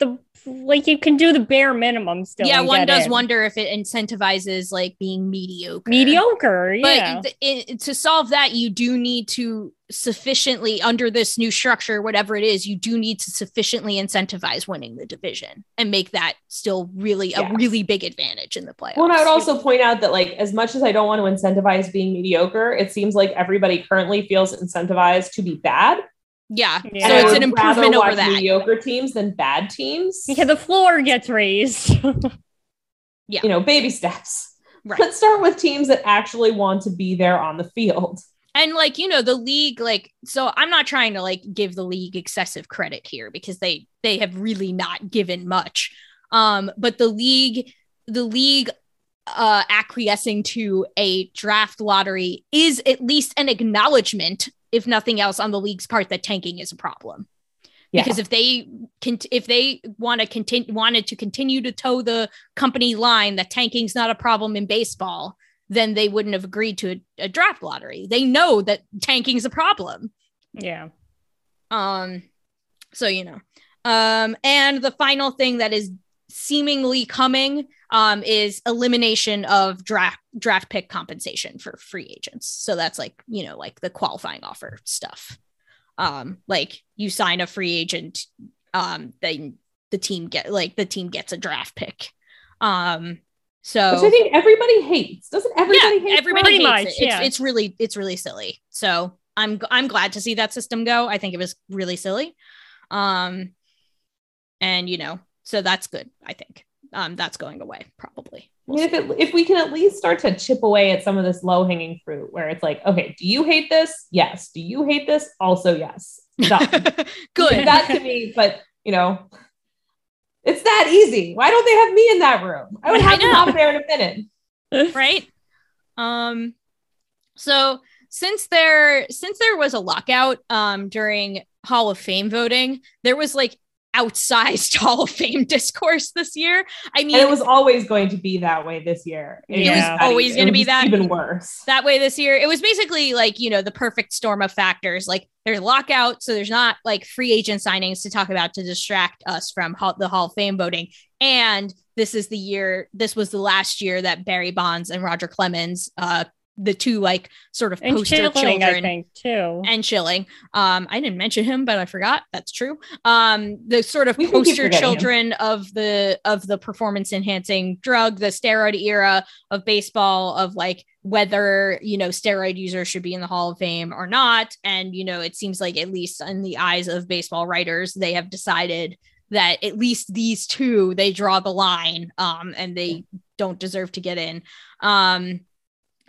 the like you can do the bare minimum still. yeah, one does in. wonder if it incentivizes like being mediocre. mediocre. Yeah, th- it, to solve that, you do need to sufficiently, under this new structure, whatever it is, you do need to sufficiently incentivize winning the division and make that still really a really big advantage in the playoffs. Well, and I would also point out that, like, as much as I don't want to incentivize being mediocre, it seems like everybody currently feels incentivized to be bad. Yeah. Yeah. So it's an improvement over that. Mediocre teams than bad teams. yeah, the floor gets raised. [laughs] Yeah. You know, baby steps. Right. Let's start with teams that actually want to be there on the field. and like you know the league like so i'm not trying to like give the league excessive credit here because they they have really not given much um but the league the league uh acquiescing to a draft lottery is at least an acknowledgement if nothing else on the league's part that tanking is a problem. Yeah. because if they can if they want to continue wanted to continue to toe the company line that tanking's not a problem in baseball then they wouldn't have agreed to a, a draft lottery. They know that tanking's a problem. Yeah, um so you know um and the final thing that is seemingly coming um is elimination of draft draft pick compensation for free agents so that's like you know like the qualifying offer stuff um like you sign a free agent um then the team get like the team gets a draft pick um so Which I think everybody hates. Doesn't everybody hate everybody hates much, it. It's, yeah. it's really it's really silly. So I'm I'm glad to see that system go. I think it was really silly. Um and you know, so that's good, I think. Um that's going away probably. I mean, if, it, if we can at least start to chip away at some of this low hanging fruit, where it's like, okay, do you hate this? Yes. Do you hate this? Also, yes. Done. [laughs] good. that to me, but you know, it's that easy. Why don't they have me in that room? I would have them out there in a minute. [laughs] right? Um so since there since there was a lockout um during Hall of Fame voting, there was like outsized [laughs] Hall of Fame discourse this year. I mean, And it was always going to be that way this year. It was always gonna be that. even worse. that way this year. It was basically like, you know, the perfect storm of factors. Like there's lockout, so there's not like free agent signings to talk about to distract us from hall- the Hall of Fame voting. And this is the year, this was the last year that Barry Bonds and Roger Clemens, uh, the two like sort of and poster chilling, I children think too. and chilling. Um, I didn't mention him, but I forgot. That's true. Um, the sort of We poster forgetting him. children of the of the performance enhancing drug, the steroid era of baseball, of like whether you know steroid users should be in the Hall of Fame or not. And you know, it seems like at least in the eyes of baseball writers, they have decided that at least these two they draw the line, um, and they don't deserve to get in. Um,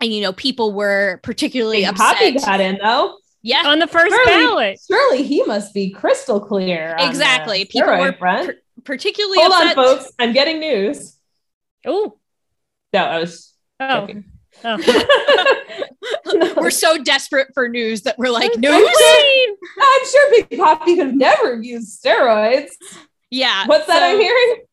and you know, people were particularly Big upset. Poppy got in though. Yeah, on the first Surely- ballot. Surely he must be crystal clear. Exactly. People steroid were front. per- particularly Hold on, upset. folks. I'm getting news. Oh, No, I was oh, oh. [laughs] [laughs] we're so desperate for news that we're like I'm news. I'm sure Big Poppy could have never used steroids. Yeah. What's that I'm hearing?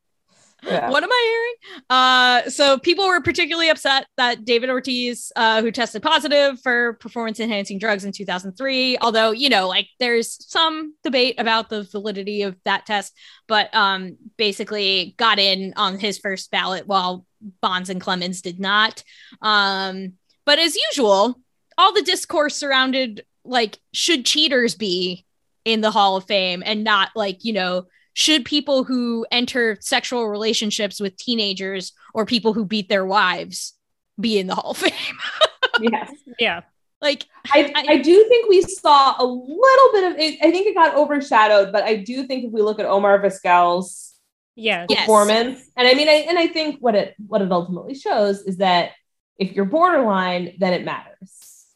Yeah. What am I hearing? Uh, so people were particularly upset that David Ortiz, uh, who tested positive for performance enhancing drugs in 2003, although, you know, like there's some debate about the validity of that test, but um, basically got in on his first ballot while Bonds and Clemens did not. Um, but as usual, all the discourse surrounded like, should cheaters be in the Hall of Fame and not like, you know, should people who enter sexual relationships with teenagers or people who beat their wives be in the Hall of Fame? [laughs] yes. Yeah. like, I, I- I do think we saw a little bit of it. I think it got overshadowed, but I do think if we look at Omar Vizquel's Yeah. Yes. performance, and I mean, I, and I think what it what it ultimately shows is that if you're borderline, then it matters.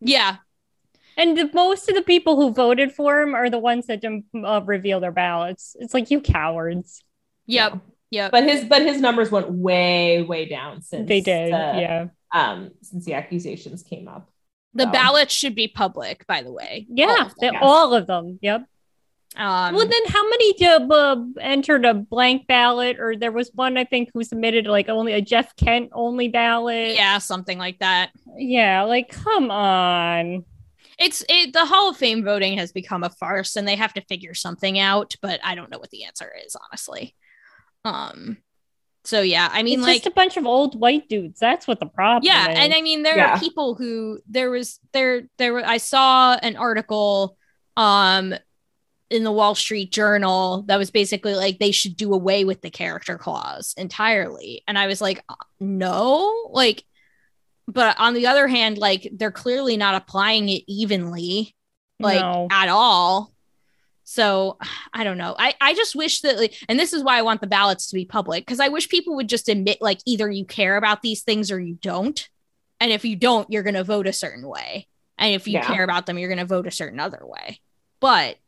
yeah, And the, most of the people who voted for him are the ones that didn't uh, reveal their ballots. It's like you cowards. yep, yep. But his but his numbers went way way down since They did. the, yeah. um since the accusations came up. the So- ballots should be public, by the way. All Yeah. of them. All of them. Yep. Um, well, then how many uh, uh, entered a blank ballot? Or there was one, I think, who submitted like only a Jeff Kent only ballot. yeah, something like that. Yeah. Like, come on. It's it. The Hall of Fame voting has become a farce, and they have to figure something out. But I don't know what the answer is, honestly. Um. So yeah, I mean, it's like, just a bunch of old white dudes. That's what the problem yeah, is. and I mean, there Yeah. are people who there was there there were. I saw an article, um, in the Wall Street Journal that was basically like they should do away with the character clause entirely, and I was like, uh, no, like. But on the other hand, like they're clearly not applying it evenly like No. at all. So I don't know. I, I just wish that, like, and this is why I want the ballots to be public because I wish people would just admit, like, either you care about these things or you don't. And if you don't, you're going to vote a certain way. And if you Yeah. care about them, you're going to vote a certain other way. But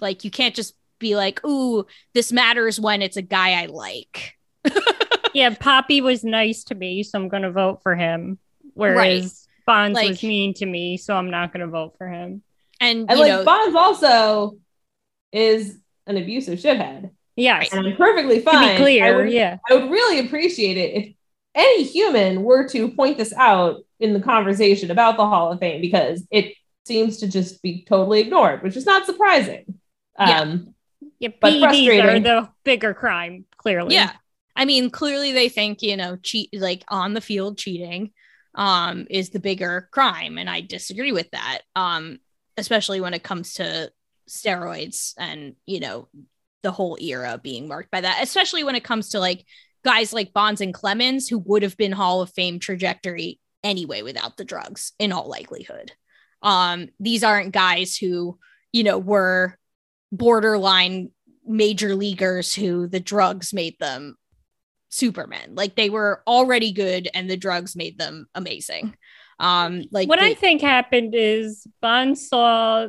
like, you can't just be like, ooh, this matters when it's a guy I like. [laughs] yeah, Poppy was nice to me, so I'm going to vote for him. Whereas Bonds Like- was mean to me, so I'm not going to vote for him. And, And you like know, Bonds also is an abusive shithead. Yes, And I'm perfectly to fine. be clear, I would, yeah. I would really appreciate it if any human were to point this out in the conversation about the Hall of Fame because it seems to just be totally ignored, which is not surprising. Yeah. Um, Yeah, But PEDs are the bigger crime, clearly. yeah. I mean, clearly they think, you know, cheat like on the field cheating um is the bigger crime. And I disagree with that. Um, especially when it comes to steroids and, you know, the whole era being marked by that, especially when it comes to like guys like Bonds and Clemens, who would have been Hall of Fame trajectory anyway without the drugs, in all likelihood. Um, these aren't guys who, you know, were borderline major leaguers who the drugs made them supermen. Like they were already good and the drugs made them amazing. Um, like what I think happened is Bonds saw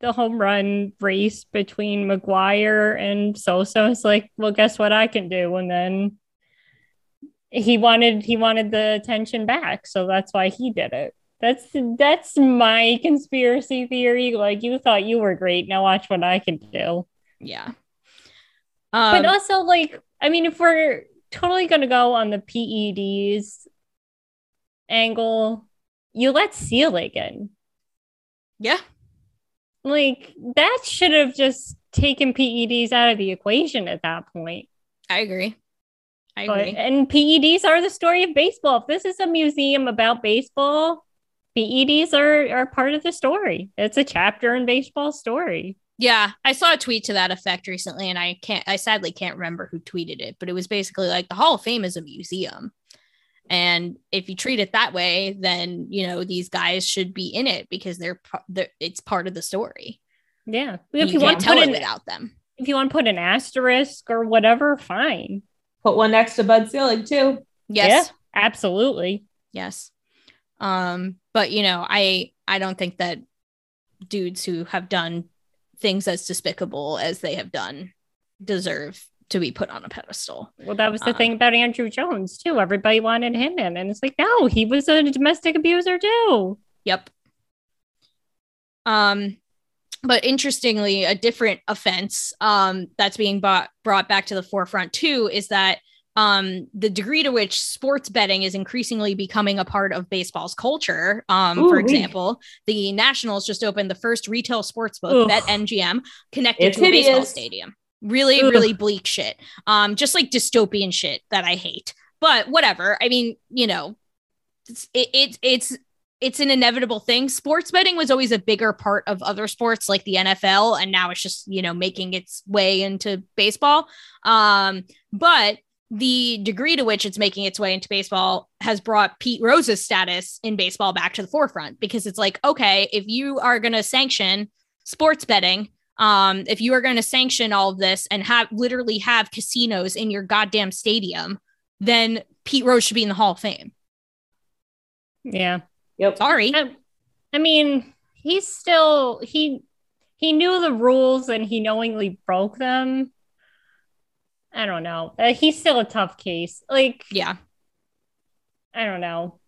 the home run race between McGwire and Sosa. It's like, well, guess what I can do? And then he wanted he wanted the attention back, so that's why he did it. That's that's my conspiracy theory. Like you thought you were great, now watch what I can do. yeah. Um, but also like i mean if we're totally going to go on the peds angle you let Selig in yeah. like that should have just taken peds out of the equation at that point I agree. I but, agree. and peds are the story of baseball if this is a museum about baseball peds are, are part of the story it's a chapter in baseball story Yeah, I saw a tweet to that effect recently, and I can't, I sadly can't remember who tweeted it, but it was basically like the Hall of Fame is a museum. And if you treat it that way, then, you know, these guys should be in it because they're, they're it's part of the story. yeah You, if you, can't want to tell it an, without them. if you want to put an asterisk or whatever fine put one next to Bud Selig too. Yes. absolutely Yes. Um, but you know, I I don't think that dudes who have done things as despicable as they have done deserve to be put on a pedestal. Well, that was the Uh, thing about Andruw Jones too. Everybody wanted him in, and it's like, no, he was a domestic abuser too. Yep. Um but interestingly, a different offense um, that's being brought brought back to the forefront too is that um, the degree to which sports betting is increasingly becoming a part of baseball's culture. Um, Ooh, for wee. example, the Nationals just opened the first retail sports book. Bet MGM, connected It's to a baseball stadium. Really, Ugh. really bleak shit. Um, just like dystopian shit that I hate. But whatever. I mean, you know, it's it, it it's it's an inevitable thing. Sports betting was always a bigger part of other sports like the NFL, and now it's just you know making its way into baseball. Um, but the degree to which it's making its way into baseball has brought Pete Rose's status in baseball back to the forefront because it's like, okay, if you are going to sanction sports betting, um, if you are going to sanction all of this and have literally have casinos in your goddamn stadium, then Pete Rose should be in the Hall of Fame. Yeah. Yep. Sorry. I, I mean, he's still he he knew the rules and he knowingly broke them. I don't know. Uh, he's still a tough case. Like Yeah. I don't know.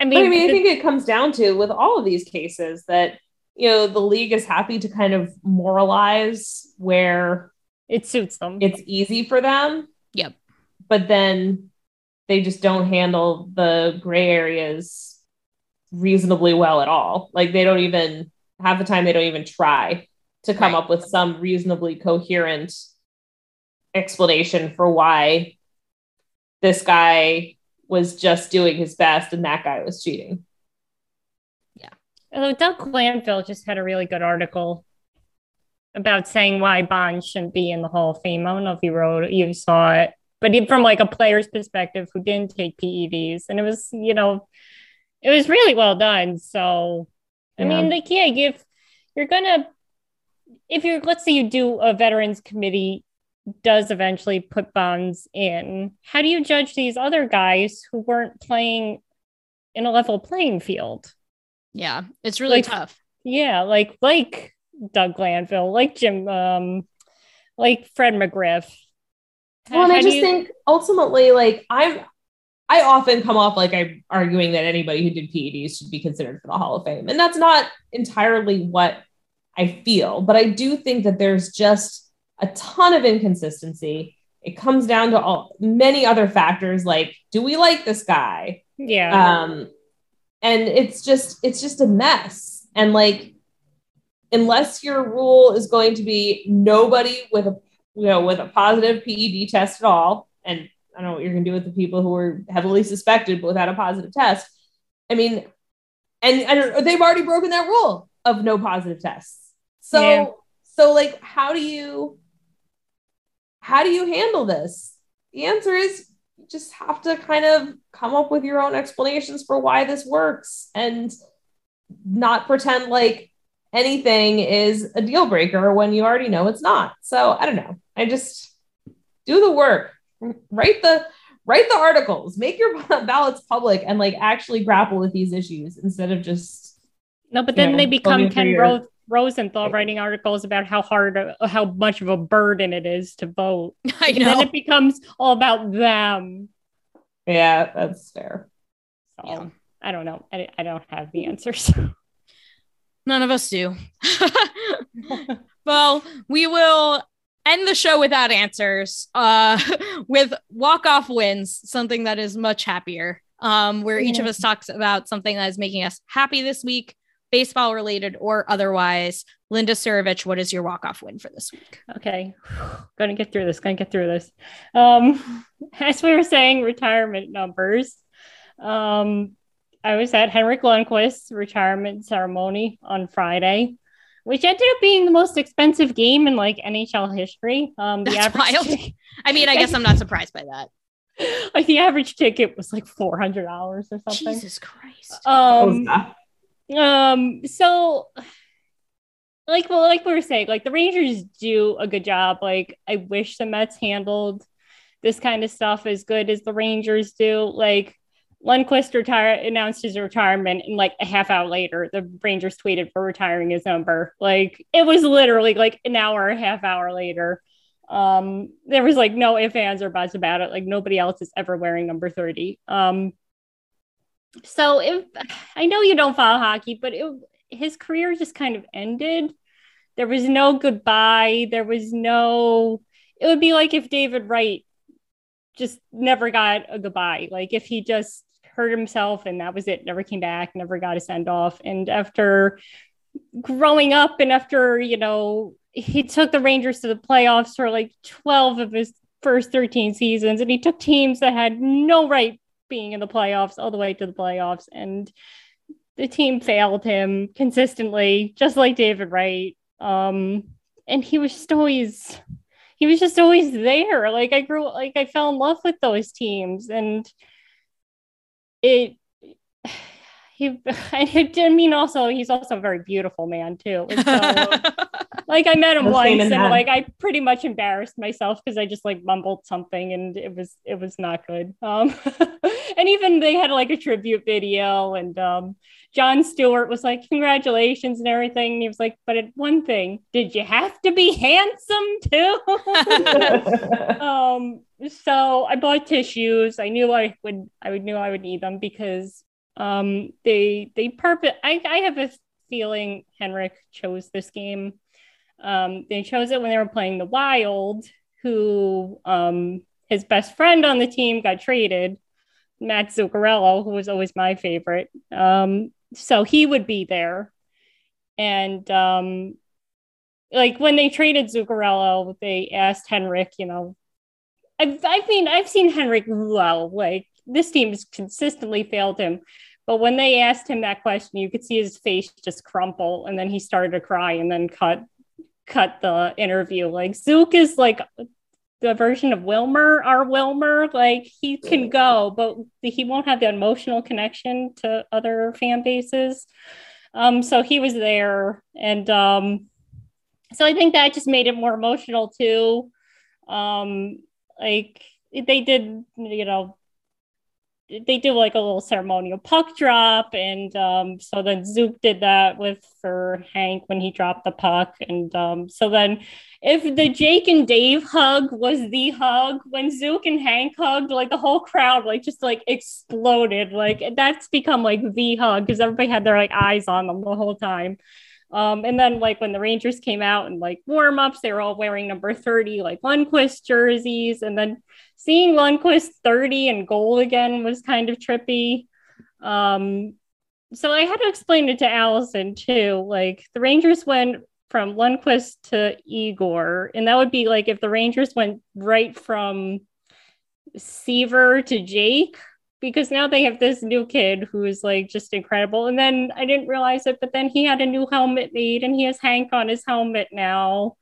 I But mean, I mean, I think it comes down to with all of these cases that you know the league is happy to kind of moralize where it suits them. it's easy for them. Yep. But then they just don't handle the gray areas reasonably well at all. Like they don't even half the time they don't even try to come Right. up with some reasonably coherent explanation for why this guy was just doing his best and that guy was cheating. Yeah. Although Doug Glanville just had a really good article about saying why Bond shouldn't be in the Hall of Fame. I don't know if you wrote it, you saw it, but from like a player's perspective who didn't take PEDs, and it was you know, it was really well done. So, I Yeah. mean, like yeah, if you're gonna, if you're let's say you do a veterans committee does eventually put Bonds in, how do you judge these other guys who weren't playing in a level playing field? Yeah. It's really Like- tough. Yeah, like like Doug Glanville, like Jim, um, like Fred McGriff. Well, and I just you- think ultimately, like I'm, I often come off like I'm arguing that anybody who did PEDs should be considered for the Hall of Fame, and that's not entirely what I feel. But I do think that there's just a ton of inconsistency. It comes down to all many other factors, like do we like this guy? yeah, um and it's just it's just a mess and like unless your rule is going to be nobody with a you know with a positive ped test at all and i don't know what you're going to do with the people who are heavily suspected but without a positive test i mean and, and they've already broken that rule of no positive tests so Yeah. so like how do you how do you handle this the answer is you just have to kind of come up with your own explanations for why this works and not pretend like anything is a deal breaker when you already know it's not. So I don't know. I just do the work, write the write the articles, make your [laughs] ballots public, and like actually grapple with these issues instead of just no, but then yeah, they become Ken Ro- Rosenthal writing articles about how hard, how much of a burden it is to vote. [laughs] I And know. then it becomes all about them. yeah, that's fair. So Yeah. I don't know. I, I don't have the answers. [laughs] None of us do. [laughs] well, we will end the show without answers uh, with walk off wins, something that is much happier, um, where each of us talks about something that is making us happy this week, baseball related or otherwise. Linda Surovich, what is your walk off win for this week? Okay, [sighs] gonna get through this. Gonna get through this. Um, [laughs] as we were saying, retirement numbers. Um, I was at Henrik Lundqvist's retirement ceremony on Friday, which ended up being the most expensive game in like NHL history. Um, the That's average wild. tic- [laughs] I mean, I guess I'm not surprised by that. [laughs] like the average ticket was like four hundred dollars or something. Jesus Christ. Um, Oh, um, so like well, like we were saying, like the Rangers do a good job. Like I wish the Mets handled this kind of stuff as good as the Rangers do. Like Lundqvist retire announced his retirement, and like a half hour later, the Rangers tweeted for retiring his number. Like it was literally like an hour, a half hour later. Um, there was like no ifs, ands, or buts about it. Like nobody else is ever wearing number 30. Um, so if [sighs] I know you don't follow hockey, but it, his career just kind of ended. there was no goodbye. There was no, it would be like if David Wright just never got a goodbye. Like if he just hurt himself and that was it, never came back, never got a send off. And after growing up and after, you know, he took the Rangers to the playoffs for like 12 of his first 13 seasons and he took teams that had no right being in the playoffs all the way to the playoffs and the team failed him consistently just like David Wright. Um and he was just always he was just always there. Like I grew like I fell in love with those teams and it he [laughs] I mean also he's also a very beautiful man too. So, [laughs] like I met him once and that. like I pretty much embarrassed myself because I just like mumbled something and it was it was not good. Um [laughs] and even they had like a tribute video and um Jon Stewart was like, Congratulations and everything. And he was like, But one thing, did you have to be handsome too? um, so I bought tissues. I knew I would I would knew I would need them because um, they they purpose. I, I have a feeling Henrik chose this game. Um, they chose it when they were playing the Wild, who um, his best friend on the team got traded, Matt Zuccarello, who was always my favorite. Um, so he would be there, and um, like when they traded Zuccarello, they asked Henrik, you know, I've, I've mean, I've seen Henrik well, like this team has consistently failed him. But when they asked him that question, you could see his face just crumple, and then he started to cry, and then cut cut the interview. Like Zook is like the version of Wilmer, our Wilmer. Like he can go, but he won't have the emotional connection to other fan bases. Um, so he was there, and um, so I think that just made it more emotional too. Um, like they did, you know, they do like a little ceremonial puck drop and um, so then zook did that with for hank when he dropped the puck and um, so then if the jake and dave hug was the hug when zook and hank hugged like the whole crowd like just like exploded like that's become like the hug because everybody had their like eyes on them the whole time um, and then like when the Rangers came out and like warm ups, they were all wearing number 30, like Lundqvist jerseys. And then seeing Lundqvist 30 and goal again was kind of trippy. Um, so I had to explain it to Allison too. Like the Rangers went from Lundqvist to Igor, and that would be like if the Rangers went right from Seaver to Jake because now they have this new kid who is like just incredible. And then I didn't realize it, but then he had a new helmet made and he has Hank on his helmet now.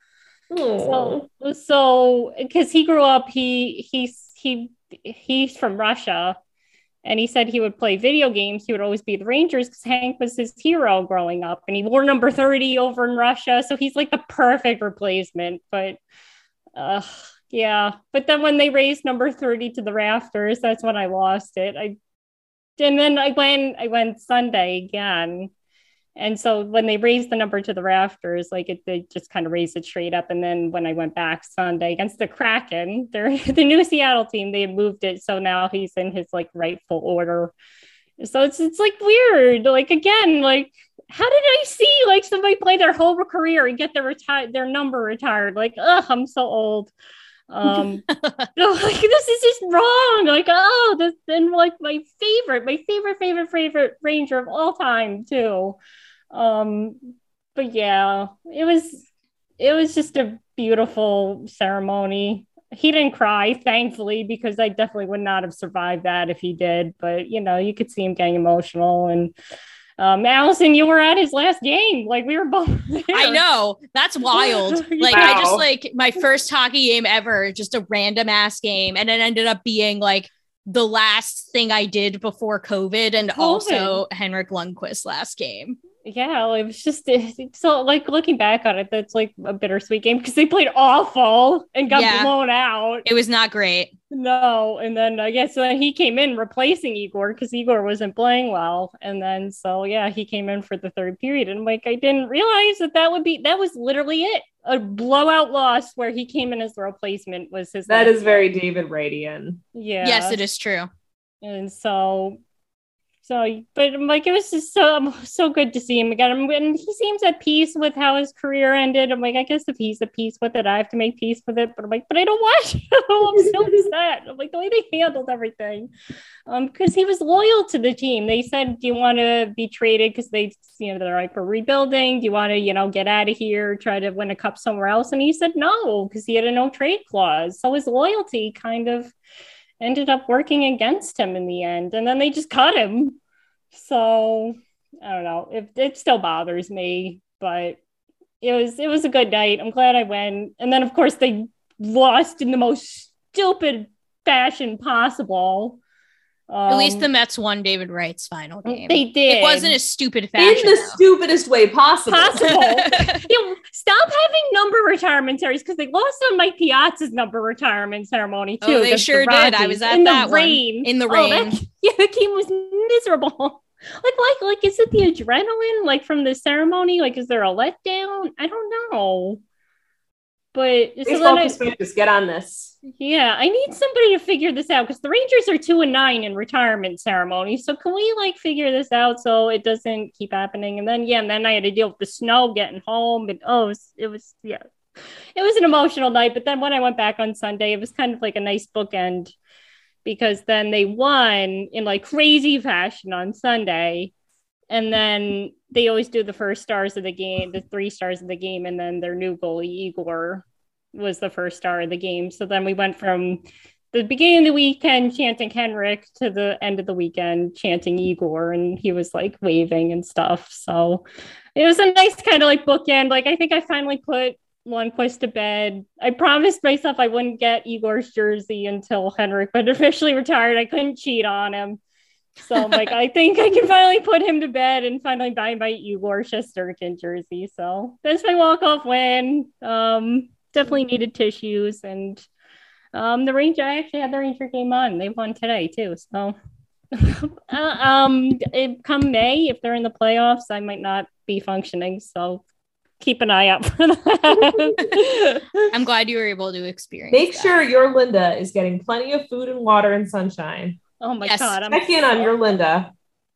So, so because he grew up, he he's he he's from Russia, and he said he would play video games. He would always be the Rangers because Hank was his hero growing up, and he wore number thirty over in Russia. So he's like the perfect replacement. But uh, yeah, but then when they raised number 30 to the rafters, that's when I lost it. I and then I went I went Sunday again. And so when they raised the number to the rafters, like it, they just kind of raised it straight up. And then when I went back Sunday against the Kraken, [laughs] they're the new Seattle team, they moved it. So now he's in his like rightful order. So it's it's like weird. Like again, like how did I see like somebody play their whole career and get their retired their number retired? Like, ugh, I'm so old um [laughs] like this is just wrong. Like oh this and like my favorite my favorite favorite favorite ranger of all time too. Um but yeah it was it was just a beautiful ceremony. He didn't cry thankfully because i definitely would not have survived that if he did but you know you could see him getting emotional and um, Allison, you were at his last game. Like we were both. [laughs] There. I know that's [laughs] wild. Like wow. I just like my first hockey game ever, just a random ass game, and it ended up being like the last thing I did before COVID, and COVID. also Henrik Lundqvist's last game yeah, it was just so like looking back on it, that's like a bittersweet game because they played awful and got yeah. blown out. It was not great. No, and then I guess uh, he came in replacing Igor because Igor wasn't playing well, and then so yeah, he came in for the third period, and like I didn't realize that that would be that was literally it a blowout loss where he came in as the replacement was his. That is very David Radian. Yeah. Yes, it is true. And so So, but I'm like, it was just so [laughs] so good to see him again. And he seems at peace with how his career ended. I'm like, I guess if he's at peace with it, I have to make peace with it. But I'm like, but I don't want [laughs] I'm so [laughs] upset. I'm like the way they handled everything, um, because he was loyal to the team. They said, "Do you want to be traded?" Because they, you know, they're like, "We're rebuilding. Do you want to, you know, get out of here, try to win a cup somewhere else?" And he said no because he had a no trade clause. So his loyalty kind of ended up working against him in the end. And then they just cut him. So I don't know. It, it still bothers me, but it was it was a good night. I'm glad I went. And then of course they lost in the most stupid fashion possible. Um, At least the Um, Mets won David Wright's final game. they did. It wasn't a stupid fashion. In the though. stupidest way possible. possible. [laughs] [laughs] stop having number retirement ceremonies because they lost on Mike Piazza's number retirement ceremony too. Oh, they against the sure did. I was at in that the one. rain. In the Oh, rain. [laughs] that, yeah, the game was miserable. Like, like, like, is it the adrenaline, like from the ceremony? Like, is there a letdown? I don't know. But Baseball prospectus, get on this. yeah, I need somebody to figure this out because the Rangers are two and nine in retirement ceremonies. So can we like figure this out so it doesn't keep happening? And then yeah, and then I had to deal with the snow getting home, and oh, it was, it was yeah, it was an emotional night. But then when I went back on Sunday, it was kind of like a nice bookend because then they won in like crazy fashion on Sunday. And then they always do the first stars of the game, the three stars of the game, and then their new goalie, Igor, was the first star of the game. So then we went from the beginning of the weekend chanting Henrik to the end of the weekend chanting Igor, and he was like waving and stuff. So it was a nice kind of like bookend. Like I think I finally put one Lundqvist to bed. I promised myself I wouldn't get Igor's jersey until Henrik but [laughs] officially retired. I couldn't cheat on him. So I'm like, I think I can finally put him to bed and finally buy my Igor Shesterkin jersey. So that's my walk-off win. Um, definitely needed tissues and um, the Ranger. I actually had the Ranger game on. They won today too. So [laughs] uh, um, it, come May, if they're in the playoffs, I might not be functioning. So keep an eye out for that. I'm glad you were able to experience. Make that. sure your Linda is getting plenty of food and water and sunshine. Oh my Yes. god! I'm Check in on so- your Linda.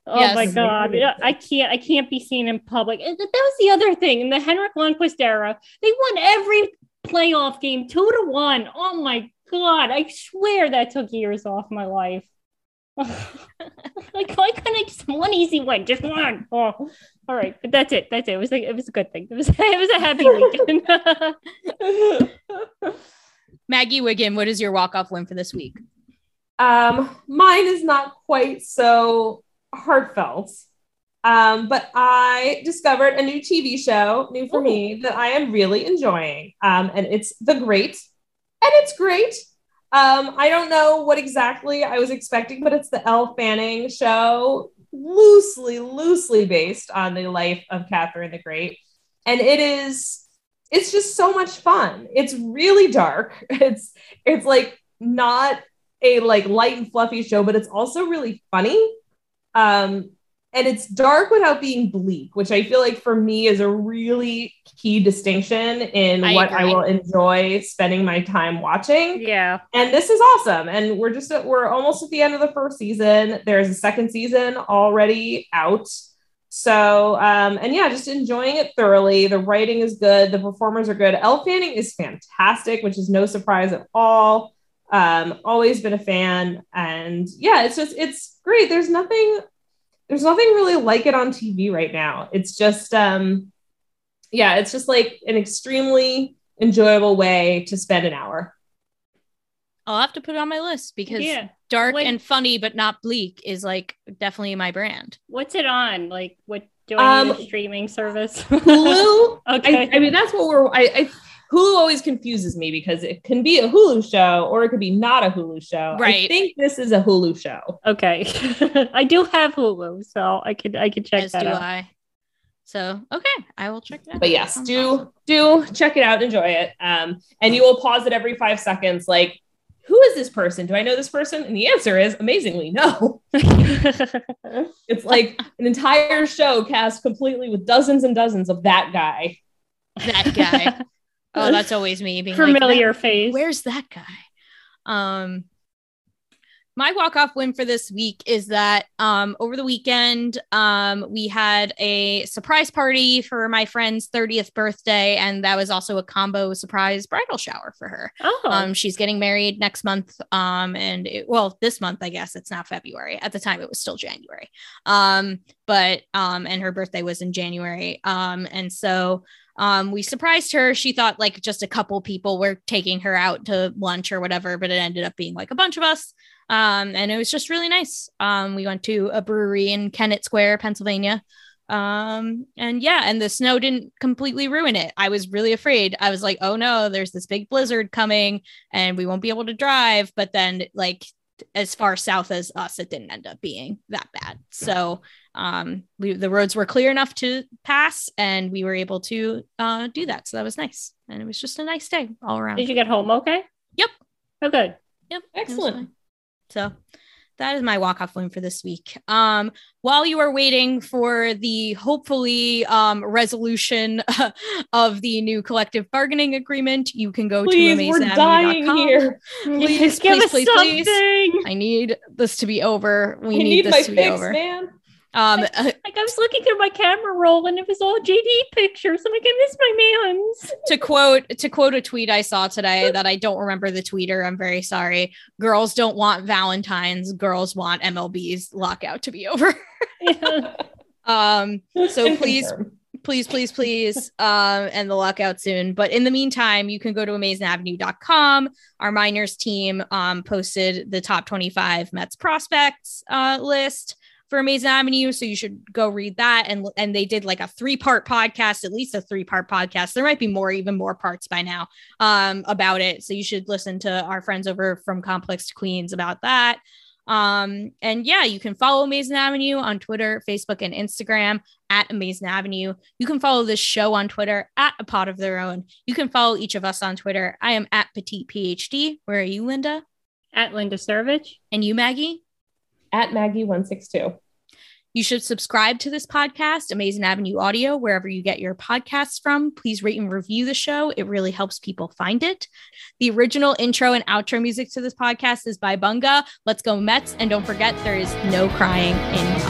Oh Yes. my god! I can't. I can't be seen in public. That was the other thing in the Henrik Lundqvist era. They won every playoff game two to one. Oh my god! I swear that took years off my life. [laughs] like why couldn't I just one easy win, just one? Oh, all right, but that's it. That's it. It was like it was a good thing. It was [laughs] it was a happy weekend. [laughs] Maggie Wiggin, what is your walk-off win for this week? Um, mine is not quite so heartfelt. Um, but I discovered a new TV show, new for me, that I am really enjoying. Um, and it's The Great, and it's great. Um, I don't know what exactly I was expecting, but it's the Elle Fanning show, loosely, loosely based on the life of Catherine the Great. And it is, it's just so much fun. It's really dark. [laughs] It's, it's like not a like light and fluffy show, but it's also really funny. Um, and it's dark without being bleak, which I feel like for me is a really key distinction in I what I will enjoy spending my time watching. yeah. And this is awesome. And we're just we're almost at the end of the first season. There's a second season already out. So um, and yeah, just enjoying it thoroughly. The writing is good, the performers are good. Elle Fanning is fantastic, which is no surprise at all. Um, always been a fan, and yeah, it's just it's great. There's nothing, there's nothing really like it on TV right now. It's just um, yeah, it's just like an extremely enjoyable way to spend an hour. I'll have to put it on my list because Yeah. dark Wait. and funny but not bleak is like definitely my brand. What's it on? Like what? Do I need Um, a streaming service? Hulu. [laughs] okay. I, I mean, that's what we're. I, I Hulu always confuses me because it can be a Hulu show or it could be not a Hulu show. Right. I think this is a Hulu show. Okay. [laughs] I do have Hulu, so I could I could check As that do out. I. So okay, I will check that. But yes, do awesome. do check it out, enjoy it. Um, and you will pause it every five seconds, like. Who is this person? Do I know this person? And the answer is amazingly no. [laughs] It's like an entire show cast completely with dozens and dozens of that guy. that guy. [laughs] Oh, that's always me being familiar Like, face. Where's that guy? Um, my walk-off win for this week is that um, over the weekend um, we had a surprise party for my friend's 30th birthday and that was also a combo surprise bridal shower for her. Oh, um, she's getting married next month um, and it, well this month i guess. It's now february. At the time it was still january. Um, but um, and her birthday was in january. Um, and so um, we surprised her. She thought like just a couple people were taking her out to lunch or whatever, but it ended up being like a bunch of us. Um, and it was just really nice. Um, we went to a brewery in Kennett Square, Pennsylvania. Um, and yeah, and the snow didn't completely ruin it. I was really afraid. I was like, oh no, there's this big blizzard coming and we won't be able to drive. But then, like, as far south as us, it didn't end up being that bad. So um, we the roads were clear enough to pass, and we were able to uh, do that. So that was nice, and it was just a nice day all around. did you get home okay? Yep. Oh, good. Yep, Excellent. So that is my walk off win for this week. Um, while you are waiting for the hopefully um, resolution [laughs] of the new collective bargaining agreement, you can go Please, to we're dying here. Please, give please, us please, please. something. I need this to be over. We I need, need this my to be over. man. Um, uh, Like I was looking through my camera roll and it was all JD pictures. I'm like, I miss my man's. [laughs] to quote to quote a tweet I saw today that I don't remember the tweeter. I'm very sorry. Girls don't want Valentine's. Girls want MLB's lockout to be over. Yeah. [laughs] um, so please, please, please, please, um, and the lockout soon. But in the meantime, you can go to amazingavenue.com. Our minors team um, posted the top 25 Mets prospects uh, list for Amazing Avenue. So you should go read that. And and they did like a three part podcast, at least a three part podcast. There might be more, even more parts by now um, about it. So you should listen to our friends over from Complex to Queens about that. Um, and yeah, you can follow Amazing Avenue on Twitter, Facebook, and Instagram at Amazing Avenue. You can follow this show on Twitter at A Pod of Their Own. You can follow each of us on Twitter. I am at Petite PhD. Where are you, Linda? At Linda Servich. And you, Maggie? At Maggie162. You should subscribe to this podcast, Amazing Avenue Audio, wherever you get your podcasts from. Please rate and review the show. It really helps people find it. The original intro and outro music to this podcast is by Bunga. Let's go Mets. And don't forget, there is no crying in.